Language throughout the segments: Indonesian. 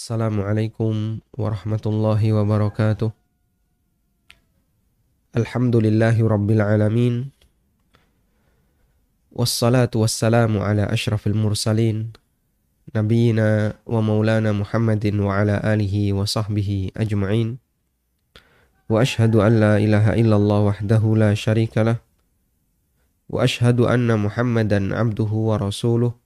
Assalamualaikum warahmatullahi wabarakatuh. Alhamdulillahi rabbil alamin. Wassalatu wassalamu ala ashrafil mursalin. Nabiina wa maulana Muhammadin wa ala alihi wa sahbihi ajma'in. Wa ashhadu an la ilaha illallah wahdahu la sharika lah. Wa ashhadu anna Muhammadan abduhu wa rasuluh.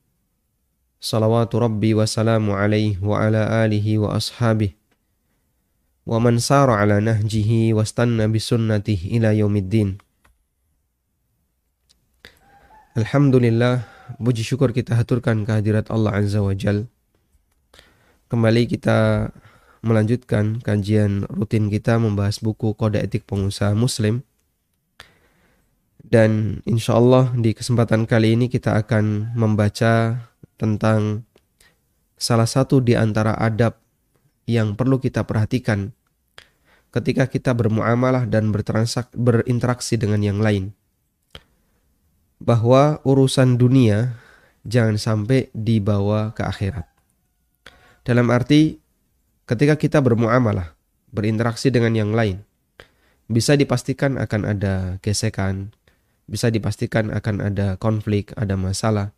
Salawatu Rabbi wa salamu alaihi wa ala alihi wa ashabih wa man sara ala nahjihi wa stanna bisunnatih ila yaumiddin Alhamdulillah puji syukur kita haturkan kehadirat Allah Azza wa Jal. Kembali kita melanjutkan kajian rutin kita membahas buku Kode Etik Pengusaha Muslim. Dan insya Allah di kesempatan kali ini kita akan membaca tentang salah satu di antara adab yang perlu kita perhatikan ketika kita bermuamalah dan berinteraksi dengan yang lain. Bahwa urusan dunia jangan sampai dibawa ke akhirat. Dalam arti ketika kita bermuamalah, berinteraksi dengan yang lain, bisa dipastikan akan ada gesekan, bisa dipastikan akan ada konflik, ada masalah.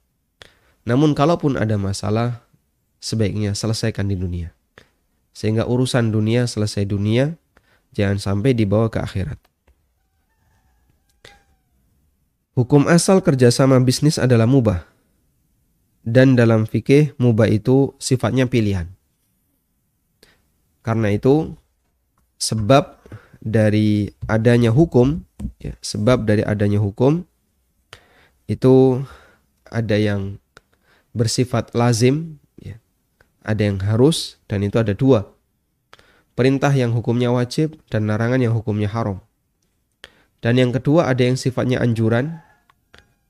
Namun kalaupun ada masalah, sebaiknya selesaikan di dunia. Sehingga urusan dunia selesai dunia, jangan sampai dibawa ke akhirat. Hukum asal kerjasama bisnis adalah mubah. Dan dalam fikih, mubah itu sifatnya pilihan. Karena itu, sebab dari adanya hukum, ya, sebab dari adanya hukum, itu ada yang bersifat lazim, ya. ada yang harus, dan itu ada dua. Perintah yang hukumnya wajib dan larangan yang hukumnya haram. Dan yang kedua ada yang sifatnya anjuran,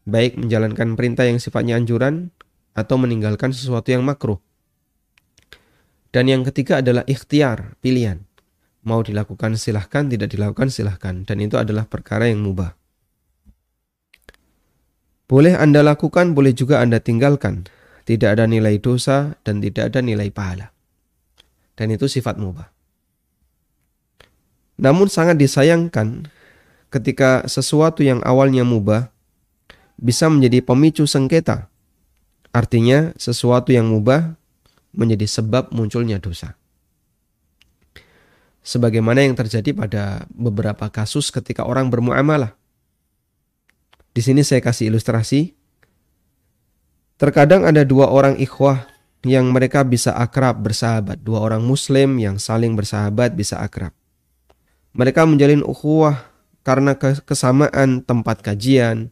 baik menjalankan perintah yang sifatnya anjuran atau meninggalkan sesuatu yang makruh. Dan yang ketiga adalah ikhtiar, pilihan. Mau dilakukan silahkan, tidak dilakukan silahkan. Dan itu adalah perkara yang mubah. Boleh Anda lakukan, boleh juga Anda tinggalkan tidak ada nilai dosa dan tidak ada nilai pahala. Dan itu sifat mubah. Namun sangat disayangkan ketika sesuatu yang awalnya mubah bisa menjadi pemicu sengketa. Artinya sesuatu yang mubah menjadi sebab munculnya dosa. Sebagaimana yang terjadi pada beberapa kasus ketika orang bermuamalah. Di sini saya kasih ilustrasi Terkadang ada dua orang ikhwah yang mereka bisa akrab bersahabat. Dua orang muslim yang saling bersahabat bisa akrab. Mereka menjalin ukhuwah karena kesamaan tempat kajian,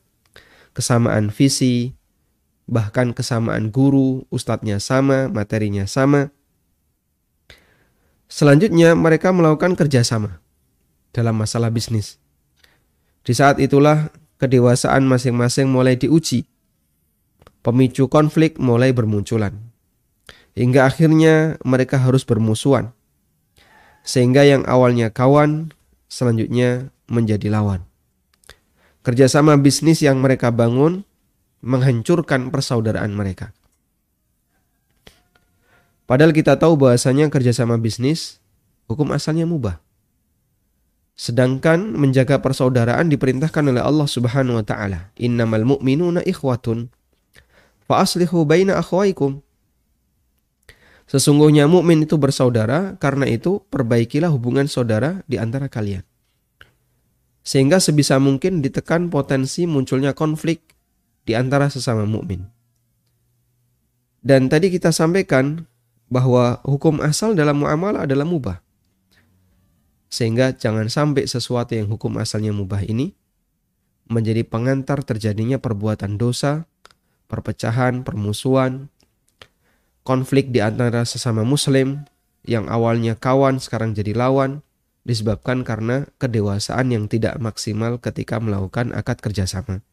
kesamaan visi, bahkan kesamaan guru, ustadznya sama, materinya sama. Selanjutnya mereka melakukan kerjasama dalam masalah bisnis. Di saat itulah kedewasaan masing-masing mulai diuji pemicu konflik mulai bermunculan. Hingga akhirnya mereka harus bermusuhan. Sehingga yang awalnya kawan, selanjutnya menjadi lawan. Kerjasama bisnis yang mereka bangun menghancurkan persaudaraan mereka. Padahal kita tahu bahasanya kerjasama bisnis, hukum asalnya mubah. Sedangkan menjaga persaudaraan diperintahkan oleh Allah Subhanahu wa taala. Innamal mu'minuna ikhwatun Fa aslihu baina akhwaikum. Sesungguhnya mukmin itu bersaudara, karena itu perbaikilah hubungan saudara di antara kalian. Sehingga sebisa mungkin ditekan potensi munculnya konflik di antara sesama mukmin. Dan tadi kita sampaikan bahwa hukum asal dalam muamalah adalah mubah. Sehingga jangan sampai sesuatu yang hukum asalnya mubah ini menjadi pengantar terjadinya perbuatan dosa perpecahan, permusuhan, konflik di antara sesama muslim yang awalnya kawan sekarang jadi lawan disebabkan karena kedewasaan yang tidak maksimal ketika melakukan akad kerjasama.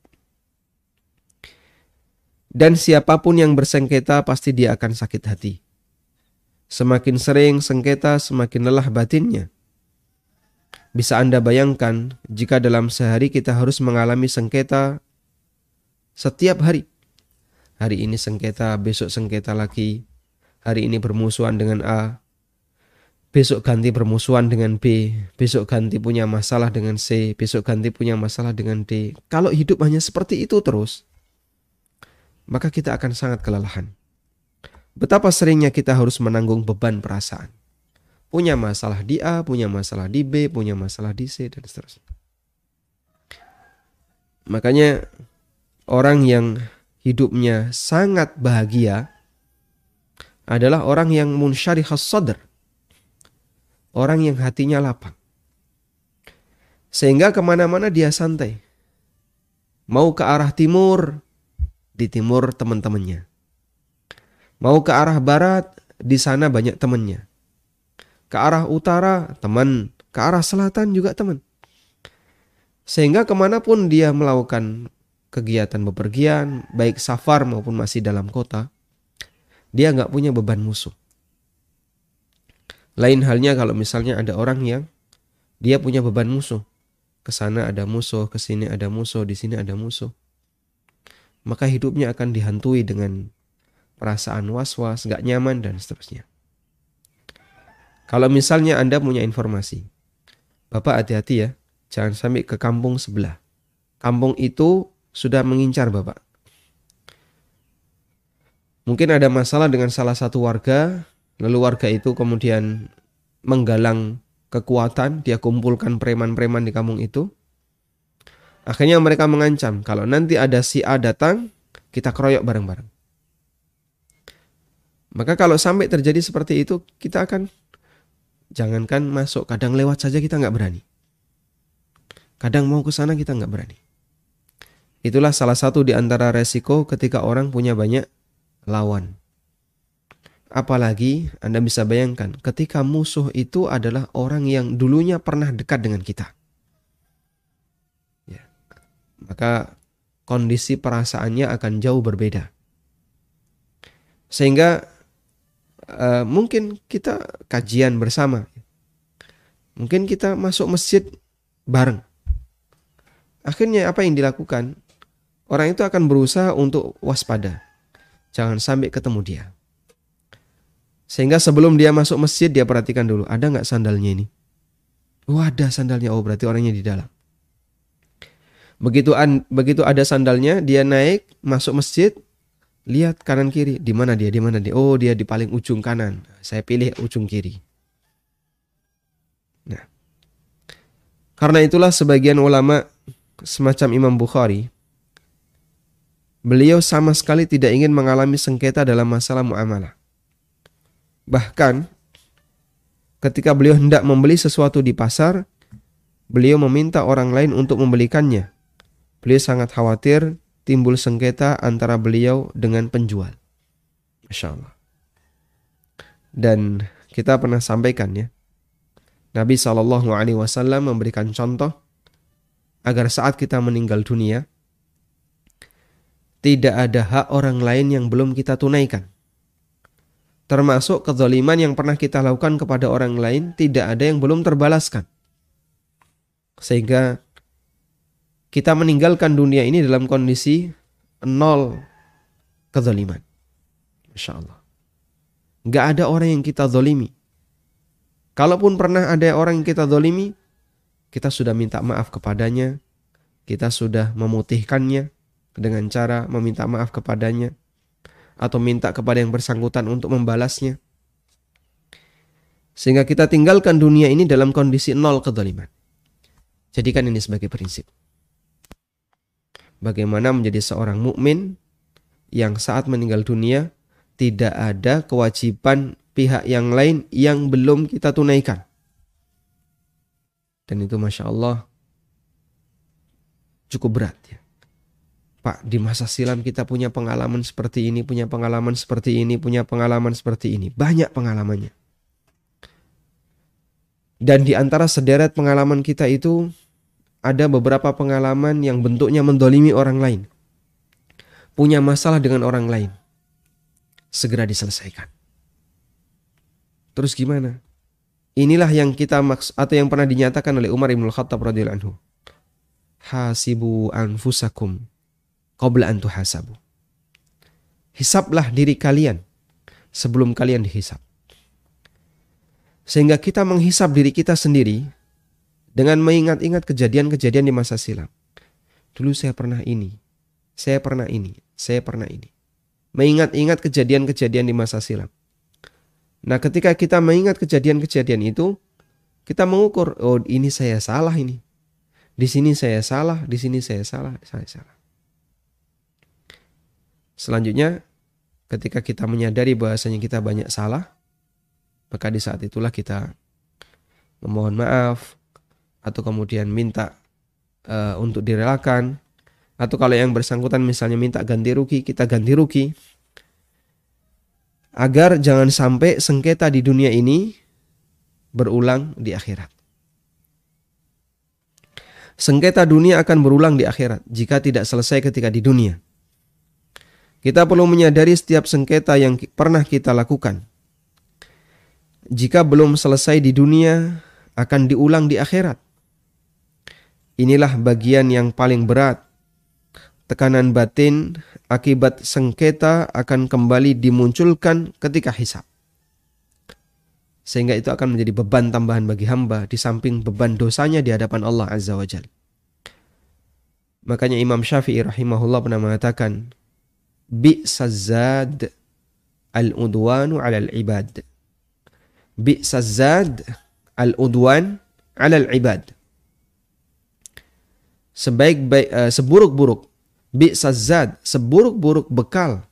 Dan siapa pun yang bersengketa pasti dia akan sakit hati. Semakin sering sengketa, semakin lelah batinnya. Bisa Anda bayangkan jika dalam sehari kita harus mengalami sengketa setiap hari. Hari ini sengketa, besok sengketa lagi. hari ini bermusuhan dengan A, besok ganti bermusuhan dengan B, besok ganti punya masalah dengan C, besok ganti punya masalah dengan D. Kalau hidup hanya seperti itu terus, maka kita akan sangat kelelahan. Betapa seringnya kita harus menanggung beban perasaan. Punya masalah di A, punya masalah di B, punya masalah di C, dan seterusnya. Makanya orang yang hidupnya sangat bahagia adalah orang yang munsyarihas sadr. Orang yang hatinya lapang. Sehingga ke mana-mana dia santai. Mau ke arah timur, di timur teman-temannya. Mau ke arah barat, di sana banyak temannya. Ke arah utara, teman. Ke arah selatan juga teman. Sehingga ke mana pun dia melakukan kegiatan bepergian, baik safar maupun masih dalam kota, dia nggak punya beban musuh. Lain halnya kalau misalnya ada orang yang dia punya beban musuh. Ke sana ada musuh, ke sini ada musuh, di sini ada musuh. Maka hidupnya akan dihantui dengan perasaan was-was, gak nyaman, dan seterusnya. Kalau misalnya Anda punya informasi, Bapak hati-hati ya, jangan sampai ke kampung sebelah. Kampung itu sudah mengincar Bapak. Mungkin ada masalah dengan salah satu warga, lalu warga itu kemudian menggalang kekuatan, dia kumpulkan preman-preman di kampung itu. Akhirnya mereka mengancam, kalau nanti ada si A datang, kita keroyok bareng-bareng. Maka kalau sampai terjadi seperti itu, kita akan jangankan masuk, kadang lewat saja kita nggak berani. Kadang mau ke sana kita nggak berani. Itulah salah satu di antara resiko ketika orang punya banyak lawan. Apalagi Anda bisa bayangkan ketika musuh itu adalah orang yang dulunya pernah dekat dengan kita. Ya. Maka kondisi perasaannya akan jauh berbeda. Sehingga uh, mungkin kita kajian bersama. Mungkin kita masuk masjid bareng. Akhirnya apa yang dilakukan? Orang itu akan berusaha untuk waspada Jangan sampai ketemu dia. Sehingga sebelum dia masuk masjid dia perhatikan dulu, ada nggak sandalnya ini? Oh ada sandalnya, oh berarti orangnya di dalam. Begitu an, begitu ada sandalnya, dia naik masuk masjid, lihat kanan kiri, di mana dia, di mana dia? Oh dia di paling ujung kanan. Saya pilih ujung kiri. Nah, karena itulah sebagian ulama semacam Imam Bukhari Beliau sama sekali tidak ingin mengalami sengketa dalam masalah muamalah. Bahkan ketika beliau hendak membeli sesuatu di pasar, beliau meminta orang lain untuk membelikannya. Beliau sangat khawatir timbul sengketa antara beliau dengan penjual. Masya Allah. Dan kita pernah sampaikan ya, Nabi Shallallahu Alaihi Wasallam memberikan contoh agar saat kita meninggal dunia, tidak ada hak orang lain yang belum kita tunaikan. Termasuk kezaliman yang pernah kita lakukan kepada orang lain tidak ada yang belum terbalaskan. Sehingga kita meninggalkan dunia ini dalam kondisi nol kezaliman. Masya Allah. Gak ada orang yang kita zolimi. Kalaupun pernah ada orang yang kita zolimi, kita sudah minta maaf kepadanya, kita sudah memutihkannya, dengan cara meminta maaf kepadanya atau minta kepada yang bersangkutan untuk membalasnya. Sehingga kita tinggalkan dunia ini dalam kondisi nol kedoliman. Jadikan ini sebagai prinsip. Bagaimana menjadi seorang mukmin yang saat meninggal dunia tidak ada kewajiban pihak yang lain yang belum kita tunaikan. Dan itu Masya Allah cukup berat ya. Pak, di masa silam kita punya pengalaman seperti ini, punya pengalaman seperti ini, punya pengalaman seperti ini. Banyak pengalamannya. Dan di antara sederet pengalaman kita itu, ada beberapa pengalaman yang bentuknya mendolimi orang lain. Punya masalah dengan orang lain. Segera diselesaikan. Terus gimana? Inilah yang kita maks atau yang pernah dinyatakan oleh Umar Ibn Khattab radhiyallahu anhu. Hasibu anfusakum qabla an tuhasabu. Hisablah diri kalian sebelum kalian dihisap. Sehingga kita menghisap diri kita sendiri dengan mengingat-ingat kejadian-kejadian di masa silam. Dulu saya pernah ini, saya pernah ini, saya pernah ini. Mengingat-ingat kejadian-kejadian di masa silam. Nah, ketika kita mengingat kejadian-kejadian itu, kita mengukur, oh ini saya salah ini. Di sini saya salah, di sini saya salah, saya salah. Selanjutnya, ketika kita menyadari bahwasanya kita banyak salah, maka di saat itulah kita memohon maaf atau kemudian minta uh, untuk direlakan atau kalau yang bersangkutan misalnya minta ganti rugi, kita ganti rugi agar jangan sampai sengketa di dunia ini berulang di akhirat. Sengketa dunia akan berulang di akhirat jika tidak selesai ketika di dunia. Kita perlu menyadari setiap sengketa yang pernah kita lakukan. Jika belum selesai di dunia, akan diulang di akhirat. Inilah bagian yang paling berat. Tekanan batin akibat sengketa akan kembali dimunculkan ketika hisap. Sehingga itu akan menjadi beban tambahan bagi hamba di samping beban dosanya di hadapan Allah Azza wa Jal. Makanya Imam Syafi'i rahimahullah pernah mengatakan, bi'sazad al-udwanu al ibad. Bi'sazad al-udwan al ibad. Sebaik-baik uh, seburuk-buruk bi'sazad seburuk-buruk bekal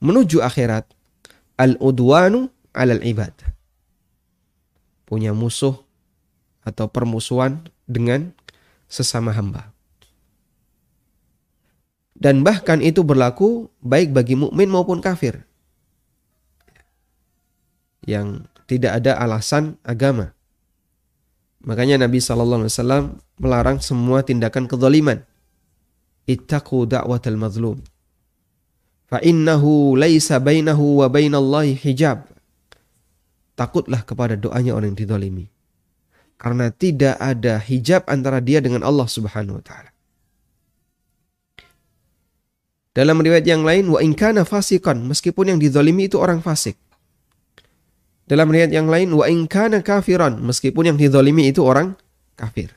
menuju akhirat al-udwanu al ibad. Punya musuh atau permusuhan dengan sesama hamba dan bahkan itu berlaku baik bagi mukmin maupun kafir yang tidak ada alasan agama. Makanya Nabi Shallallahu Alaihi Wasallam melarang semua tindakan kezaliman. Ittaqu da'watal mazlum. Fa innahu laisa bainahu wa bainallahi hijab. Takutlah kepada doanya orang yang didolimi. Karena tidak ada hijab antara dia dengan Allah Subhanahu wa taala. Dalam riwayat yang lain, wa inkana fasikan, meskipun yang dizalimi itu orang fasik. Dalam riwayat yang lain, wa inkana kafiran, meskipun yang dizalimi itu orang kafir.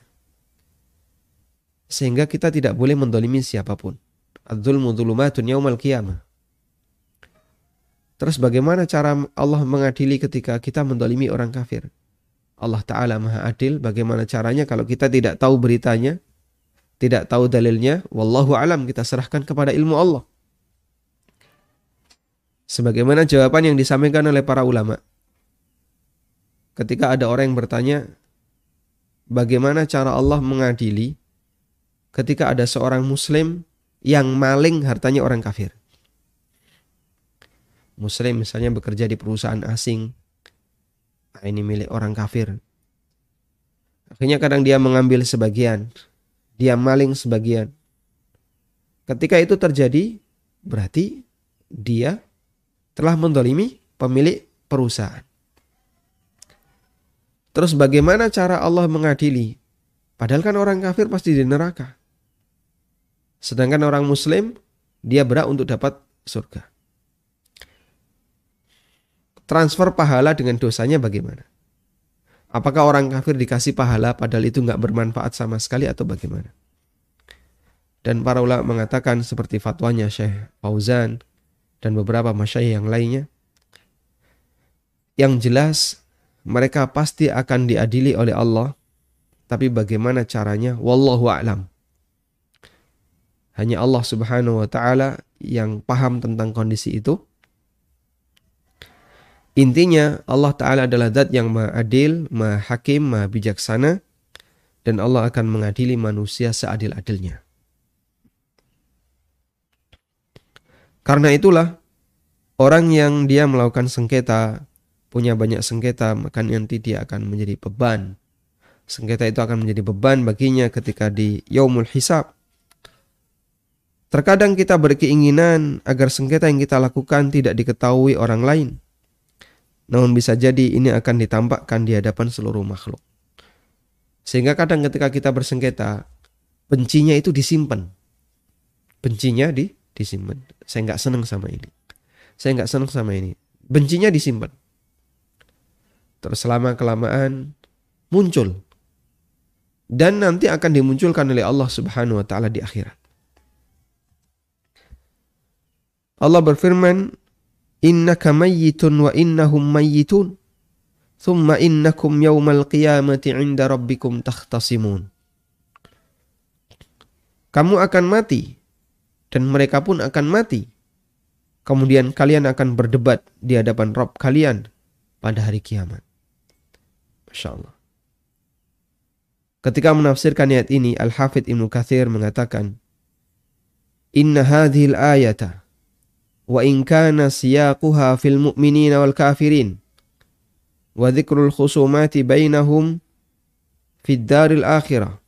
Sehingga kita tidak boleh mendolimi siapa pun. Adzulmu yaumal qiyamah. Terus bagaimana cara Allah mengadili ketika kita mendolimi orang kafir? Allah Ta'ala maha adil, bagaimana caranya kalau kita tidak tahu beritanya, tidak tahu dalilnya, wallahu alam kita serahkan kepada ilmu Allah. Sebagaimana jawaban yang disampaikan oleh para ulama. Ketika ada orang yang bertanya, bagaimana cara Allah mengadili ketika ada seorang muslim yang maling hartanya orang kafir. Muslim misalnya bekerja di perusahaan asing, nah ini milik orang kafir. Akhirnya kadang dia mengambil sebagian, dia maling sebagian. Ketika itu terjadi, berarti dia telah mendolimi pemilik perusahaan. Terus bagaimana cara Allah mengadili? Padahal kan orang kafir pasti di neraka. Sedangkan orang muslim, dia berat untuk dapat surga. Transfer pahala dengan dosanya bagaimana? Apakah orang kafir dikasih pahala padahal itu nggak bermanfaat sama sekali atau bagaimana? Dan para ulama mengatakan seperti fatwanya Syekh Fauzan dan beberapa masyayikh yang lainnya. Yang jelas mereka pasti akan diadili oleh Allah. Tapi bagaimana caranya? Wallahu a'lam. Hanya Allah Subhanahu wa taala yang paham tentang kondisi itu Intinya Allah Ta'ala adalah zat yang maha adil, maha hakim, maha bijaksana. Dan Allah akan mengadili manusia seadil-adilnya. Karena itulah orang yang dia melakukan sengketa, punya banyak sengketa, maka nanti dia akan menjadi beban. Sengketa itu akan menjadi beban baginya ketika di yaumul hisab. Terkadang kita berkeinginan agar sengketa yang kita lakukan tidak diketahui orang lain. Namun bisa jadi ini akan ditampakkan di hadapan seluruh makhluk. Sehingga kadang ketika kita bersengketa, bencinya itu disimpan. Bencinya di disimpan. Saya nggak senang sama ini. Saya nggak senang sama ini. bencinya disimpan. Terus selama kelamaan muncul dan nanti akan dimunculkan oleh Allah Subhanahu wa taala di akhirat. Allah berfirman, "Innaka mayyitun wa innahum mayyitun, thumma innakum yawmal qiyamati 'inda rabbikum takhtasimun." Kamu akan mati dan mereka pun akan mati. Kemudian kalian akan berdebat di hadapan Rabb kalian pada hari kiamat. Masya Allah. Ketika menafsirkan ayat ini, Al-Hafidh Ibnu Kathir mengatakan, Inna hadhil ayata wa in kana siyaquha fil mu'minina wal kafirin. Wa dhikrul khusumati bainahum fid daril akhirah.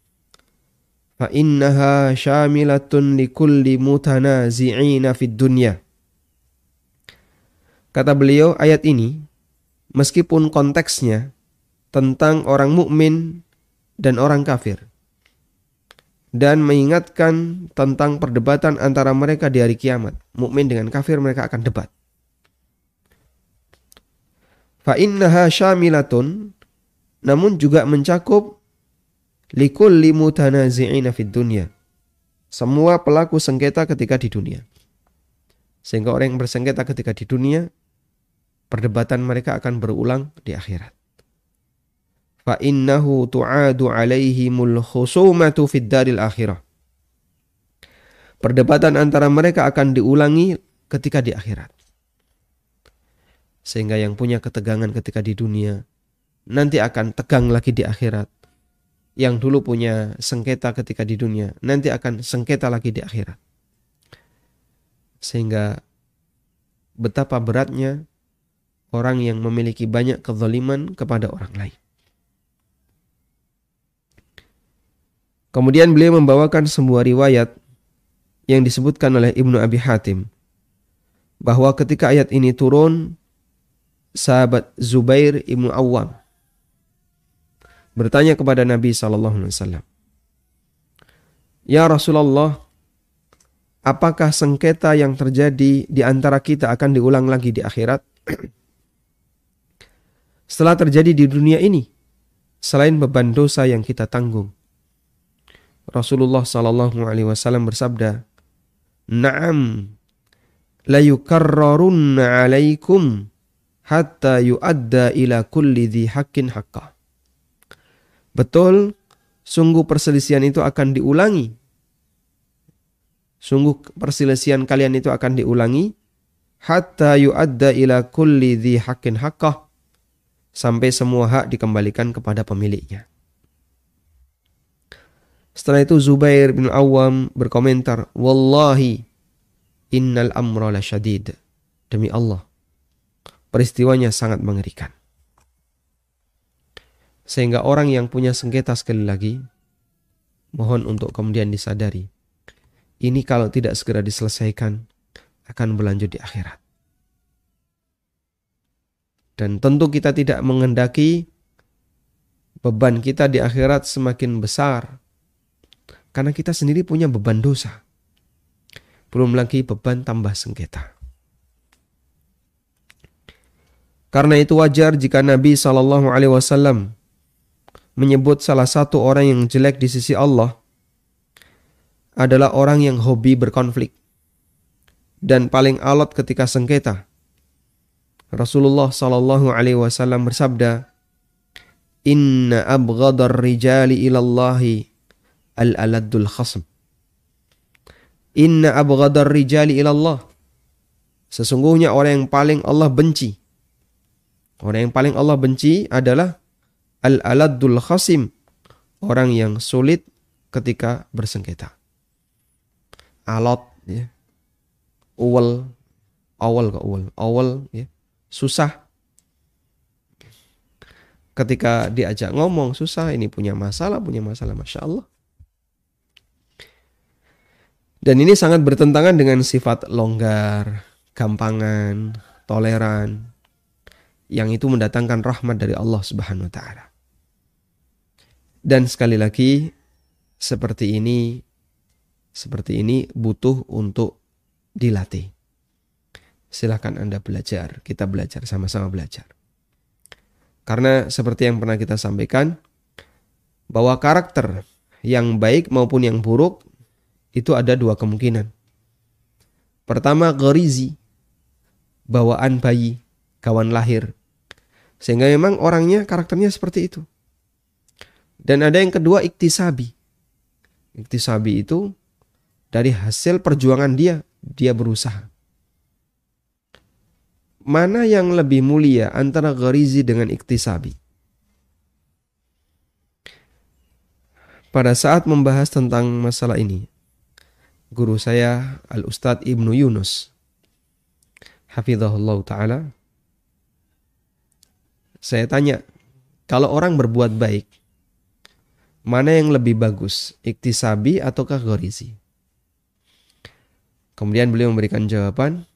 Fa innaha syamilatun likulli mutanazi'ina fid dunya. Kata beliau ayat ini meskipun konteksnya tentang orang mukmin dan orang kafir dan mengingatkan tentang perdebatan antara mereka di hari kiamat. Mukmin dengan kafir mereka akan debat. Fa innaha syamilatun namun juga mencakup likulli mutanazi'ina fid dunya. Semua pelaku sengketa ketika di dunia. Sehingga orang yang bersengketa ketika di dunia, perdebatan mereka akan berulang di akhirat fa innahu tu'adu alaihimul khusumatu fid daril akhirah. Perdebatan antara mereka akan diulangi ketika di akhirat. Sehingga yang punya ketegangan ketika di dunia nanti akan tegang lagi di akhirat. Yang dulu punya sengketa ketika di dunia nanti akan sengketa lagi di akhirat. Sehingga betapa beratnya orang yang memiliki banyak kezaliman kepada orang lain. Kemudian beliau membawakan sebuah riwayat yang disebutkan oleh Ibnu Abi Hatim bahwa ketika ayat ini turun sahabat Zubair Ibnu Awam bertanya kepada Nabi sallallahu alaihi wasallam Ya Rasulullah apakah sengketa yang terjadi di antara kita akan diulang lagi di akhirat? Setelah terjadi di dunia ini selain beban dosa yang kita tanggung Rasulullah Sallallahu Alaihi Wasallam bersabda, "Naam, la yukarrarunna alaikum hatta yuadda ila kulli dhi haqqin haqqa." Betul, sungguh perselisihan itu akan diulangi. Sungguh perselisihan kalian itu akan diulangi hatta yuadda ila kulli dhi haqqin haqqah sampai semua hak dikembalikan kepada pemiliknya. Setelah itu Zubair bin Awam berkomentar, Wallahi innal amra la syadid. Demi Allah, peristiwanya sangat mengerikan. Sehingga orang yang punya sengketa sekali lagi, mohon untuk kemudian disadari. Ini kalau tidak segera diselesaikan, akan berlanjut di akhirat. Dan tentu kita tidak mengendaki beban kita di akhirat semakin besar karena kita sendiri punya beban dosa. Belum lagi beban tambah sengketa. Karena itu wajar jika Nabi Shallallahu Alaihi Wasallam menyebut salah satu orang yang jelek di sisi Allah adalah orang yang hobi berkonflik dan paling alot ketika sengketa. Rasulullah Shallallahu Alaihi Wasallam bersabda, Inna abghadar rijali ilallahi al-aladul khasm. Inna abghadar rijali ilallah. Sesungguhnya orang yang paling Allah benci. Orang yang paling Allah benci adalah al-aladul khasim. Orang yang sulit ketika bersengketa. Alot ya. Uwel, awal ke uwel, awal ya. Susah ketika diajak ngomong susah ini punya masalah punya masalah masya Allah dan ini sangat bertentangan dengan sifat longgar, gampangan, toleran yang itu mendatangkan rahmat dari Allah Subhanahu wa taala. Dan sekali lagi seperti ini seperti ini butuh untuk dilatih. silahkan Anda belajar. Kita belajar, sama-sama belajar. Karena seperti yang pernah kita sampaikan, bahwa karakter yang baik maupun yang buruk itu ada dua kemungkinan. Pertama, gorizi, bawaan bayi, kawan lahir. Sehingga memang orangnya karakternya seperti itu. Dan ada yang kedua, iktisabi. Iktisabi itu dari hasil perjuangan dia, dia berusaha. Mana yang lebih mulia antara gharizi dengan iktisabi? Pada saat membahas tentang masalah ini, guru saya Al-Ustadz Ibnu Yunus, Hafizahullah Ta'ala, saya tanya, kalau orang berbuat baik, mana yang lebih bagus, iktisabi ataukah gharizi? Kemudian beliau memberikan jawaban,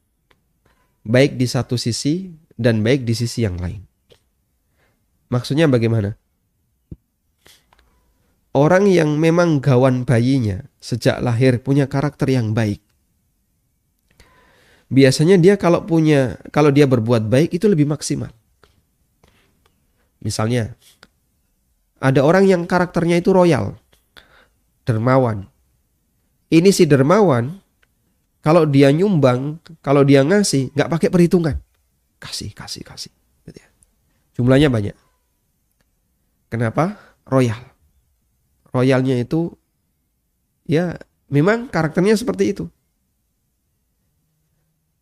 baik di satu sisi dan baik di sisi yang lain. Maksudnya bagaimana? Orang yang memang gawan bayinya sejak lahir punya karakter yang baik. Biasanya dia kalau punya kalau dia berbuat baik itu lebih maksimal. Misalnya ada orang yang karakternya itu royal, dermawan. Ini si dermawan kalau dia nyumbang, kalau dia ngasih, nggak pakai perhitungan. Kasih, kasih, kasih. Gitu ya. Jumlahnya banyak. Kenapa? Royal. Royalnya itu, ya memang karakternya seperti itu.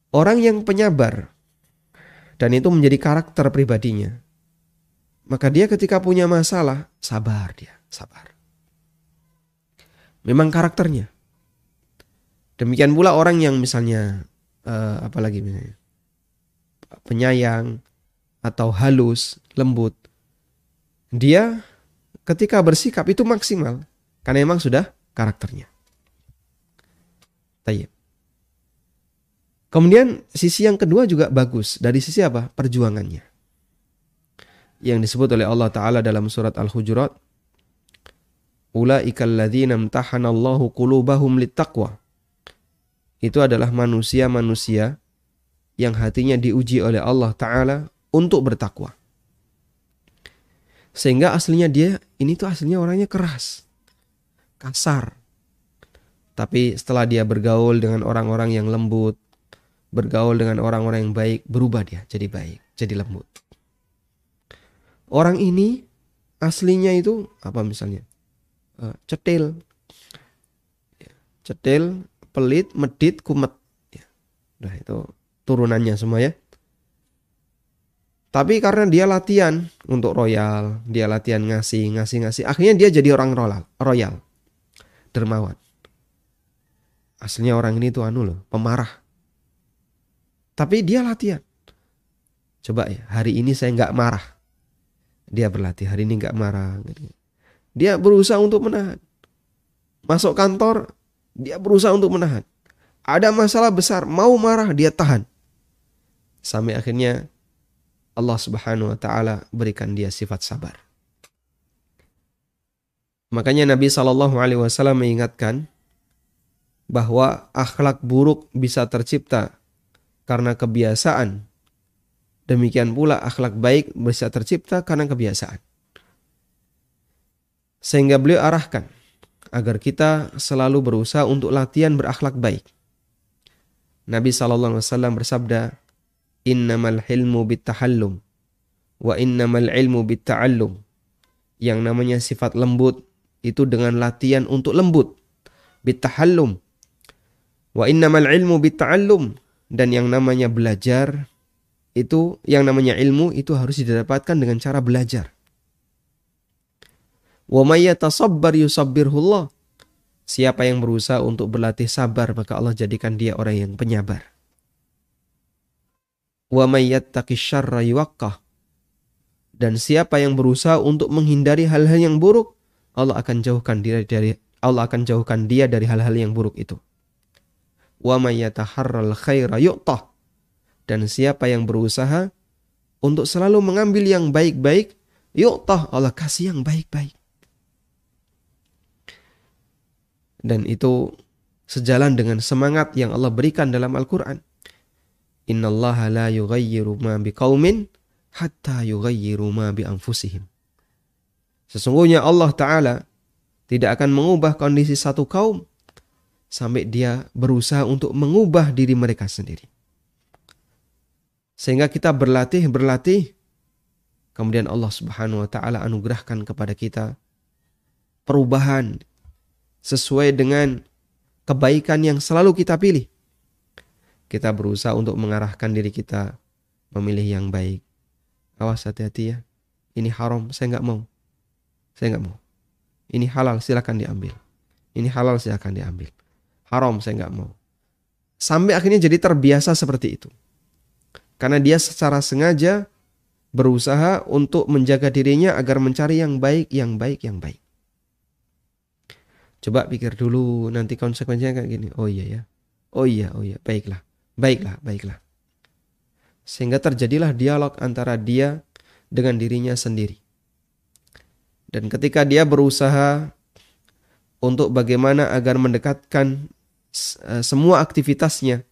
Orang yang penyabar, dan itu menjadi karakter pribadinya, maka dia ketika punya masalah, sabar dia, sabar. Memang karakternya. Demikian pula orang yang misalnya uh, apalagi misalnya penyayang atau halus, lembut. Dia ketika bersikap itu maksimal karena memang sudah karakternya. Tayyip. Kemudian sisi yang kedua juga bagus dari sisi apa? Perjuangannya. Yang disebut oleh Allah Ta'ala dalam surat Al-Hujurat. Ula'ikal ladhina amtahanallahu qulubahum littaqwa itu adalah manusia-manusia yang hatinya diuji oleh Allah Ta'ala untuk bertakwa. Sehingga aslinya dia, ini tuh aslinya orangnya keras, kasar. Tapi setelah dia bergaul dengan orang-orang yang lembut, bergaul dengan orang-orang yang baik, berubah dia jadi baik, jadi lembut. Orang ini aslinya itu apa misalnya? Uh, cetil. Ya, cetil pelit, medit, kumet. Ya. Nah itu turunannya semua ya. Tapi karena dia latihan untuk royal, dia latihan ngasih, ngasih, ngasih. Akhirnya dia jadi orang royal, royal, dermawan. Aslinya orang ini tuh anu loh, pemarah. Tapi dia latihan. Coba ya, hari ini saya nggak marah. Dia berlatih, hari ini nggak marah. Dia berusaha untuk menahan. Masuk kantor, dia berusaha untuk menahan. Ada masalah besar, mau marah dia tahan. Sampai akhirnya Allah Subhanahu wa taala berikan dia sifat sabar. Makanya Nabi Shallallahu alaihi wasallam mengingatkan bahwa akhlak buruk bisa tercipta karena kebiasaan. Demikian pula akhlak baik bisa tercipta karena kebiasaan. Sehingga beliau arahkan agar kita selalu berusaha untuk latihan berakhlak baik. Nabi SAW bersabda, Innamal hilmu bittahallum wa innamal ilmu bitta'allum. Yang namanya sifat lembut itu dengan latihan untuk lembut. Bittahallum. Wa innamal ilmu bitta'allum. Dan yang namanya belajar itu, yang namanya ilmu itu harus didapatkan dengan cara belajar. Wa may yatasabbar yusabbirhullah. Siapa yang berusaha untuk berlatih sabar, maka Allah jadikan dia orang yang penyabar. Wa may yuwaqqah. Dan siapa yang berusaha untuk menghindari hal-hal yang buruk, Allah akan jauhkan dia dari Allah akan jauhkan dia dari hal-hal yang buruk itu. Wa may yataharral. Dan siapa yang berusaha untuk selalu mengambil yang baik-baik, yu'tah Allah kasih yang baik-baik. dan itu sejalan dengan semangat yang Allah berikan dalam Al-Quran. Innallaha la yughayyiru ma biqaumin hatta yughayyiru ma bi anfusihim. Sesungguhnya Allah taala tidak akan mengubah kondisi satu kaum sampai dia berusaha untuk mengubah diri mereka sendiri. Sehingga kita berlatih, berlatih, kemudian Allah Subhanahu wa taala anugerahkan kepada kita perubahan sesuai dengan kebaikan yang selalu kita pilih kita berusaha untuk mengarahkan diri kita memilih yang baik. Awas hati-hati ya. Ini haram, saya nggak mau. Saya nggak mau. Ini halal, silakan diambil. Ini halal, silakan diambil. Haram, saya nggak mau. Sampai akhirnya jadi terbiasa seperti itu. Karena dia secara sengaja berusaha untuk menjaga dirinya agar mencari yang baik, yang baik, yang baik. Coba pikir dulu nanti konsekuensinya kayak gini. Oh iya ya. Oh iya, oh iya, baiklah. Baiklah, baiklah. Sehingga terjadilah dialog antara dia dengan dirinya sendiri. Dan ketika dia berusaha untuk bagaimana agar mendekatkan eh, semua aktivitasnya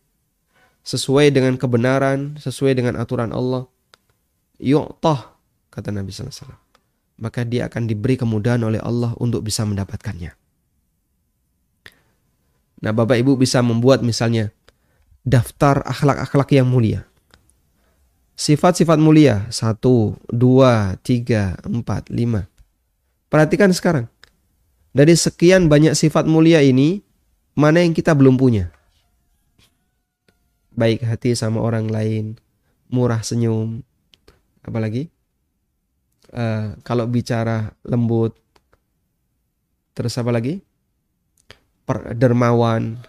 sesuai dengan kebenaran, sesuai dengan aturan Allah, yu'tah, kata Nabi SAW. Maka dia akan diberi kemudahan oleh Allah untuk bisa mendapatkannya. Nah Bapak Ibu bisa membuat misalnya daftar akhlak-akhlak yang mulia. Sifat-sifat mulia, satu, dua, tiga, empat, lima. Perhatikan sekarang. Dari sekian banyak sifat mulia ini, mana yang kita belum punya? Baik hati sama orang lain, murah senyum, apalagi uh, kalau bicara lembut, terus apa lagi? Per, dermawan,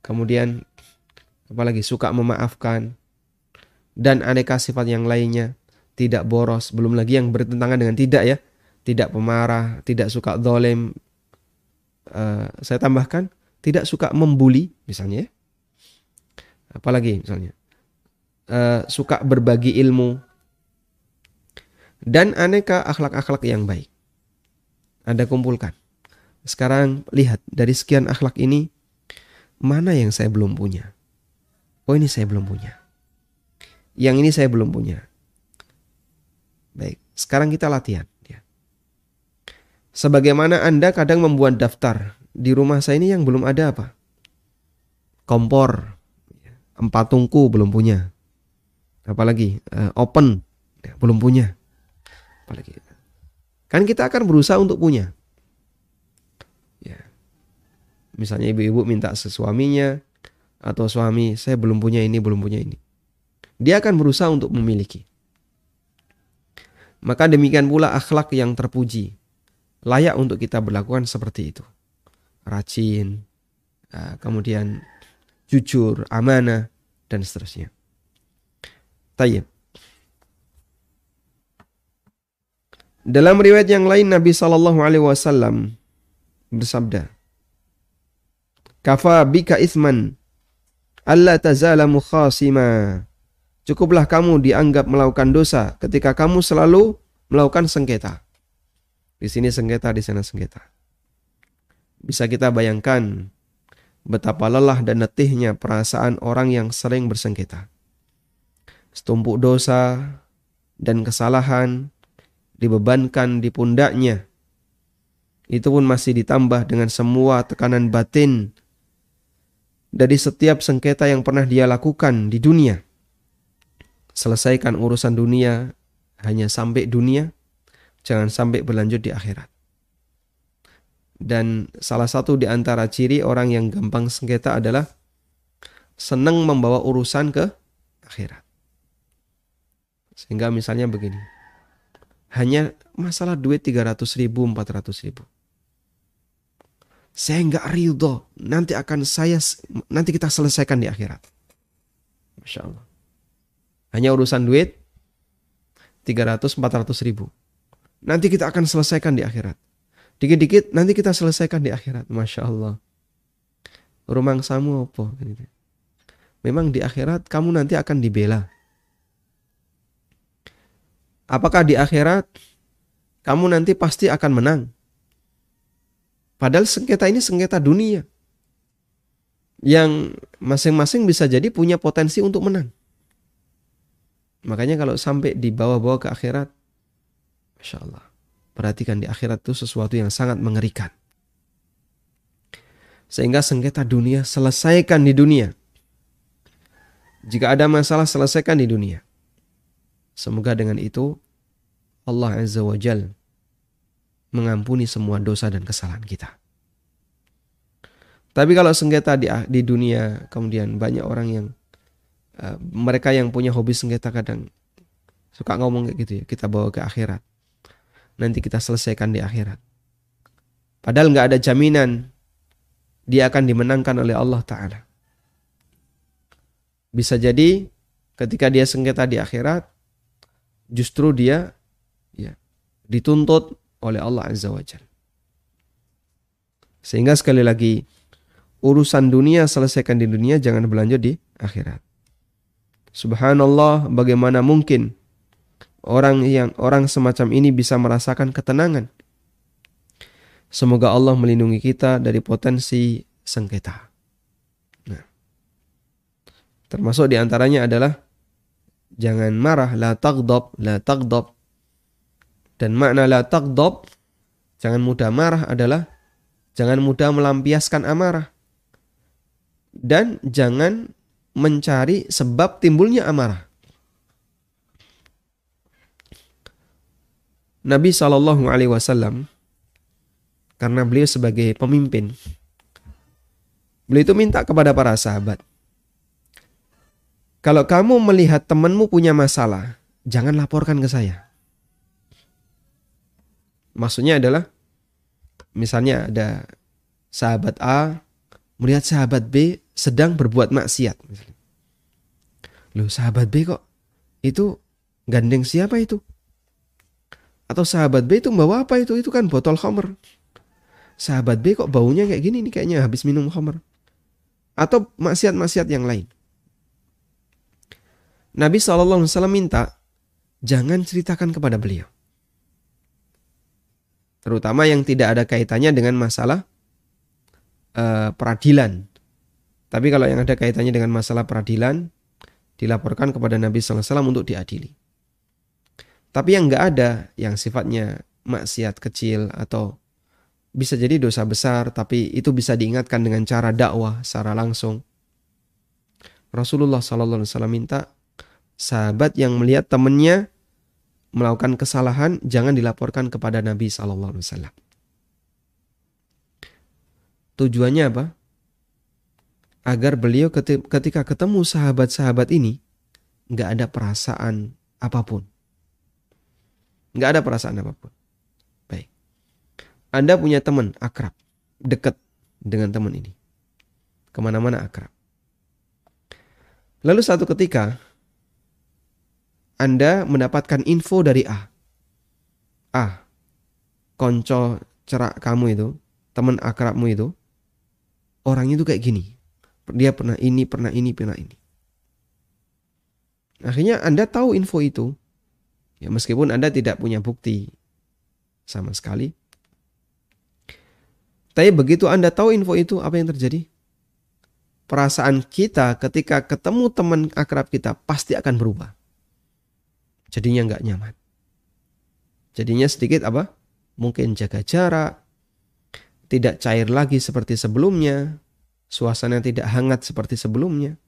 kemudian apalagi suka memaafkan. Dan aneka sifat yang lainnya. Tidak boros. Belum lagi yang bertentangan dengan tidak ya. Tidak pemarah tidak suka dolem uh, saya tambahkan tidak suka membuli misalnya ya. apalagi misalnya. Uh, suka berbagi ilmu. Dan aneka akhlak-akhlak yang baik. Anda kumpulkan. Sekarang lihat dari sekian akhlak ini mana yang saya belum punya Oh ini saya belum punya. Yang ini saya belum punya. Baik, sekarang kita latihan. Ya. Sebagaimana Anda kadang membuat daftar di rumah saya ini yang belum ada apa? Kompor, empat tungku belum punya. Apalagi uh, open ya, belum punya. Apalagi kan kita akan berusaha untuk punya. Ya. Misalnya ibu-ibu minta sesuaminya, atau suami, saya belum punya ini, belum punya ini. Dia akan berusaha untuk memiliki. Maka demikian pula akhlak yang terpuji. Layak untuk kita berlakukan seperti itu. Rajin, ah, kemudian jujur, amanah, dan seterusnya. Tayyib. Dalam riwayat yang lain Nabi Shallallahu Alaihi Wasallam bersabda, "Kafa bika isman Allah tazala mukhasima. Cukuplah kamu dianggap melakukan dosa ketika kamu selalu melakukan sengketa. Di sini sengketa, di sana sengketa. Bisa kita bayangkan betapa lelah dan letihnya perasaan orang yang sering bersengketa. Setumpuk dosa dan kesalahan dibebankan di pundaknya. Itu pun masih ditambah dengan semua tekanan batin dari setiap sengketa yang pernah dia lakukan di dunia. Selesaikan urusan dunia hanya sampai dunia, jangan sampai berlanjut di akhirat. Dan salah satu di antara ciri orang yang gampang sengketa adalah senang membawa urusan ke akhirat. Sehingga misalnya begini, hanya masalah duit 300 ribu, 400 ribu saya nggak ridho. Nanti akan saya, nanti kita selesaikan di akhirat. Masya Allah. Hanya urusan duit 300-400 ribu. Nanti kita akan selesaikan di akhirat. Dikit-dikit nanti kita selesaikan di akhirat. Masya Allah. Rumang samu apa? Memang di akhirat kamu nanti akan dibela. Apakah di akhirat kamu nanti pasti akan menang? Padahal sengketa ini sengketa dunia. Yang masing-masing bisa jadi punya potensi untuk menang. Makanya kalau sampai dibawa-bawa ke akhirat, Masya Allah. Perhatikan di akhirat itu sesuatu yang sangat mengerikan. Sehingga sengketa dunia selesaikan di dunia. Jika ada masalah selesaikan di dunia. Semoga dengan itu Allah Azza wa Jal mengampuni semua dosa dan kesalahan kita. Tapi kalau sengketa di, di dunia, kemudian banyak orang yang uh, mereka yang punya hobi sengketa kadang suka ngomong kayak gitu ya, kita bawa ke akhirat nanti kita selesaikan di akhirat. Padahal nggak ada jaminan dia akan dimenangkan oleh Allah Ta'ala. Bisa jadi ketika dia sengketa di akhirat, justru dia ya, dituntut oleh Allah Azza wa Jal. Sehingga sekali lagi, urusan dunia selesaikan di dunia, jangan berlanjut di akhirat. Subhanallah, bagaimana mungkin orang yang orang semacam ini bisa merasakan ketenangan. Semoga Allah melindungi kita dari potensi sengketa. Nah, termasuk di antaranya adalah jangan marah, la tagdob, la tagdob. Dan makna la tagdob, jangan mudah marah adalah jangan mudah melampiaskan amarah. Dan jangan mencari sebab timbulnya amarah. Nabi Shallallahu Alaihi Wasallam karena beliau sebagai pemimpin, beliau itu minta kepada para sahabat, kalau kamu melihat temanmu punya masalah, jangan laporkan ke saya. Maksudnya adalah, misalnya ada sahabat A melihat sahabat B sedang berbuat maksiat. Loh sahabat B kok itu gandeng siapa itu? Atau sahabat B itu membawa apa itu? Itu kan botol khamr. Sahabat B kok baunya kayak gini nih kayaknya habis minum khamr. Atau maksiat-maksiat yang lain. Nabi SAW minta jangan ceritakan kepada beliau. Terutama yang tidak ada kaitannya dengan masalah uh, peradilan. Tapi kalau yang ada kaitannya dengan masalah peradilan, dilaporkan kepada Nabi SAW untuk diadili. Tapi yang nggak ada yang sifatnya maksiat kecil atau bisa jadi dosa besar tapi itu bisa diingatkan dengan cara dakwah secara langsung. Rasulullah Wasallam minta sahabat yang melihat temannya melakukan kesalahan jangan dilaporkan kepada Nabi Sallallahu Alaihi Wasallam. Tujuannya apa? Agar beliau ketika ketemu sahabat-sahabat ini nggak ada perasaan apa pun Nggak ada perasaan apa pun. Baik. Anda punya teman akrab, dekat dengan teman ini. Ke mana-mana akrab. Lalu satu ketika, Anda mendapatkan info dari A. A, konco cerak kamu itu, teman akrabmu itu, orangnya itu kayak gini. Dia pernah ini, pernah ini, pernah ini. Akhirnya Anda tahu info itu, Ya, meskipun Anda tidak punya bukti sama sekali. Tapi begitu Anda tahu info itu, apa yang terjadi? Perasaan kita ketika ketemu teman akrab kita pasti akan berubah. Jadinya nggak nyaman. Jadinya sedikit apa? Mungkin jaga jarak, tidak cair lagi seperti sebelumnya, suasana tidak hangat seperti sebelumnya.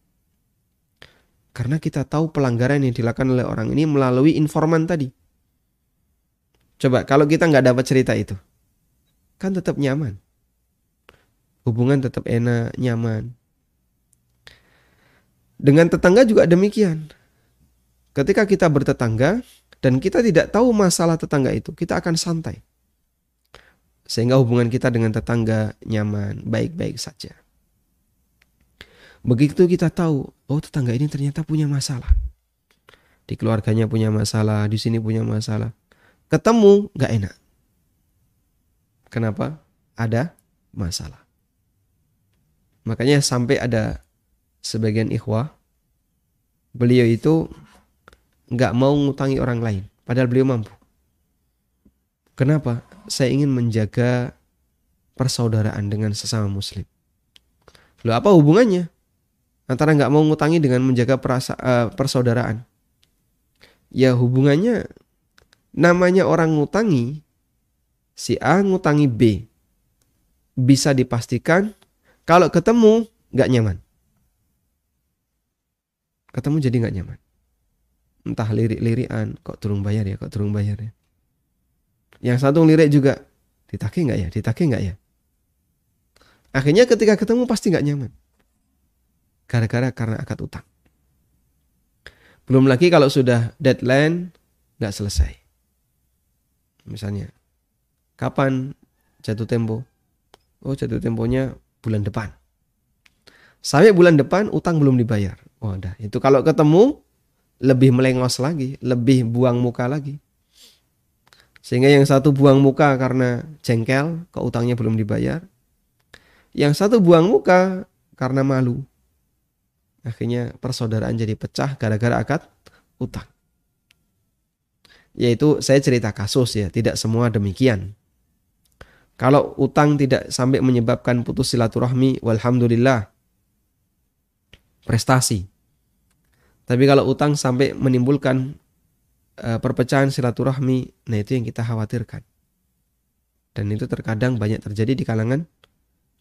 Karena kita tahu pelanggaran yang dilakukan oleh orang ini melalui informan tadi. Coba kalau kita nggak dapat cerita itu, kan tetap nyaman. Hubungan tetap enak, nyaman. Dengan tetangga juga demikian. Ketika kita bertetangga dan kita tidak tahu masalah tetangga itu, kita akan santai. Sehingga hubungan kita dengan tetangga nyaman, baik-baik saja. Begitu kita tahu, oh tetangga ini ternyata punya masalah. Di keluarganya punya masalah, di sini punya masalah. Ketemu nggak enak. Kenapa? Ada masalah. Makanya sampai ada sebagian ikhwah, beliau itu nggak mau ngutangi orang lain, padahal beliau mampu. Kenapa? Saya ingin menjaga persaudaraan dengan sesama muslim. Loh apa hubungannya? antara nggak mau ngutangi dengan menjaga perasa, uh, persaudaraan. Ya hubungannya namanya orang ngutangi si A ngutangi B bisa dipastikan kalau ketemu nggak nyaman. Ketemu jadi nggak nyaman. Entah lirik-lirian, kok turun bayar ya, kok turun bayar ya. Yang satu lirik juga, ditagih nggak ya, ditagih nggak ya. Akhirnya ketika ketemu pasti nggak nyaman. Gara-gara karena akad utang. Belum lagi kalau sudah deadline nggak selesai. Misalnya, kapan jatuh tempo? Oh jatuh temponya bulan depan. Sampai bulan depan utang belum dibayar. Oh dah, itu kalau ketemu lebih melengos lagi, lebih buang muka lagi. Sehingga yang satu buang muka karena jengkel, kok utangnya belum dibayar. Yang satu buang muka karena malu. Akhirnya persaudaraan jadi pecah gara-gara akad utang. Yaitu saya cerita kasus ya, tidak semua demikian. Kalau utang tidak sampai menyebabkan putus silaturahmi, walhamdulillah. Prestasi. Tapi kalau utang sampai menimbulkan uh, perpecahan silaturahmi, nah itu yang kita khawatirkan. Dan itu terkadang banyak terjadi di kalangan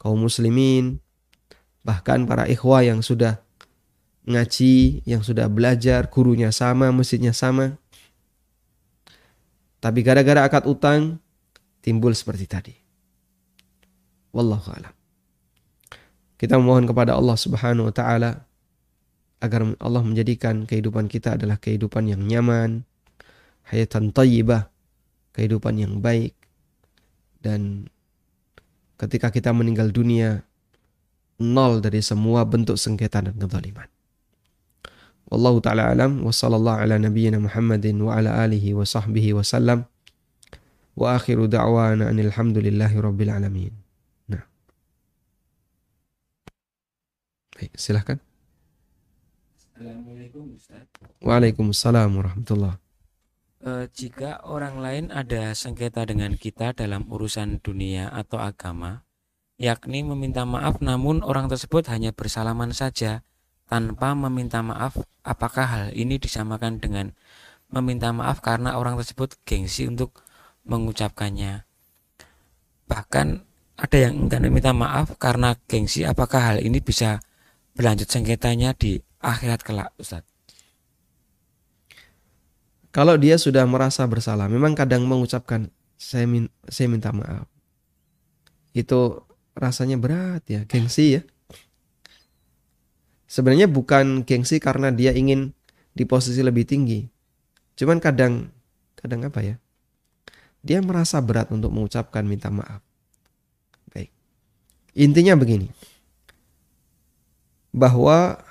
kaum muslimin, bahkan para ikhwah yang sudah ngaji, yang sudah belajar, gurunya sama, masjidnya sama. Tapi gara-gara akad utang timbul seperti tadi. Wallahu a'lam. Kita memohon kepada Allah Subhanahu wa taala agar Allah menjadikan kehidupan kita adalah kehidupan yang nyaman, hayatan thayyibah, kehidupan yang baik dan ketika kita meninggal dunia nol dari semua bentuk sengketa dan kezaliman. Wallahu taala alam wa sallallahu ala nabiyyina Muhammadin wa ala alihi wa sahbihi wa sallam. Wa akhiru da'wana anil hamdulillahi rabbil alamin. Nah. Baik, silahkan. Assalamualaikum Ustaz. Waalaikumsalam warahmatullah. E, jika orang lain ada sengketa dengan kita dalam urusan dunia atau agama, yakni meminta maaf namun orang tersebut hanya bersalaman saja tanpa meminta maaf, apakah hal ini disamakan dengan meminta maaf karena orang tersebut gengsi untuk mengucapkannya? Bahkan ada yang enggan meminta maaf karena gengsi, apakah hal ini bisa berlanjut sengketanya di akhirat kelak, Ustaz? Kalau dia sudah merasa bersalah, memang kadang mengucapkan saya min saya minta maaf. Itu rasanya berat ya, gengsi ya. Sebenarnya bukan gengsi karena dia ingin di posisi lebih tinggi. Cuman kadang kadang apa ya? Dia merasa berat untuk mengucapkan minta maaf. Baik. Intinya begini. Bahwa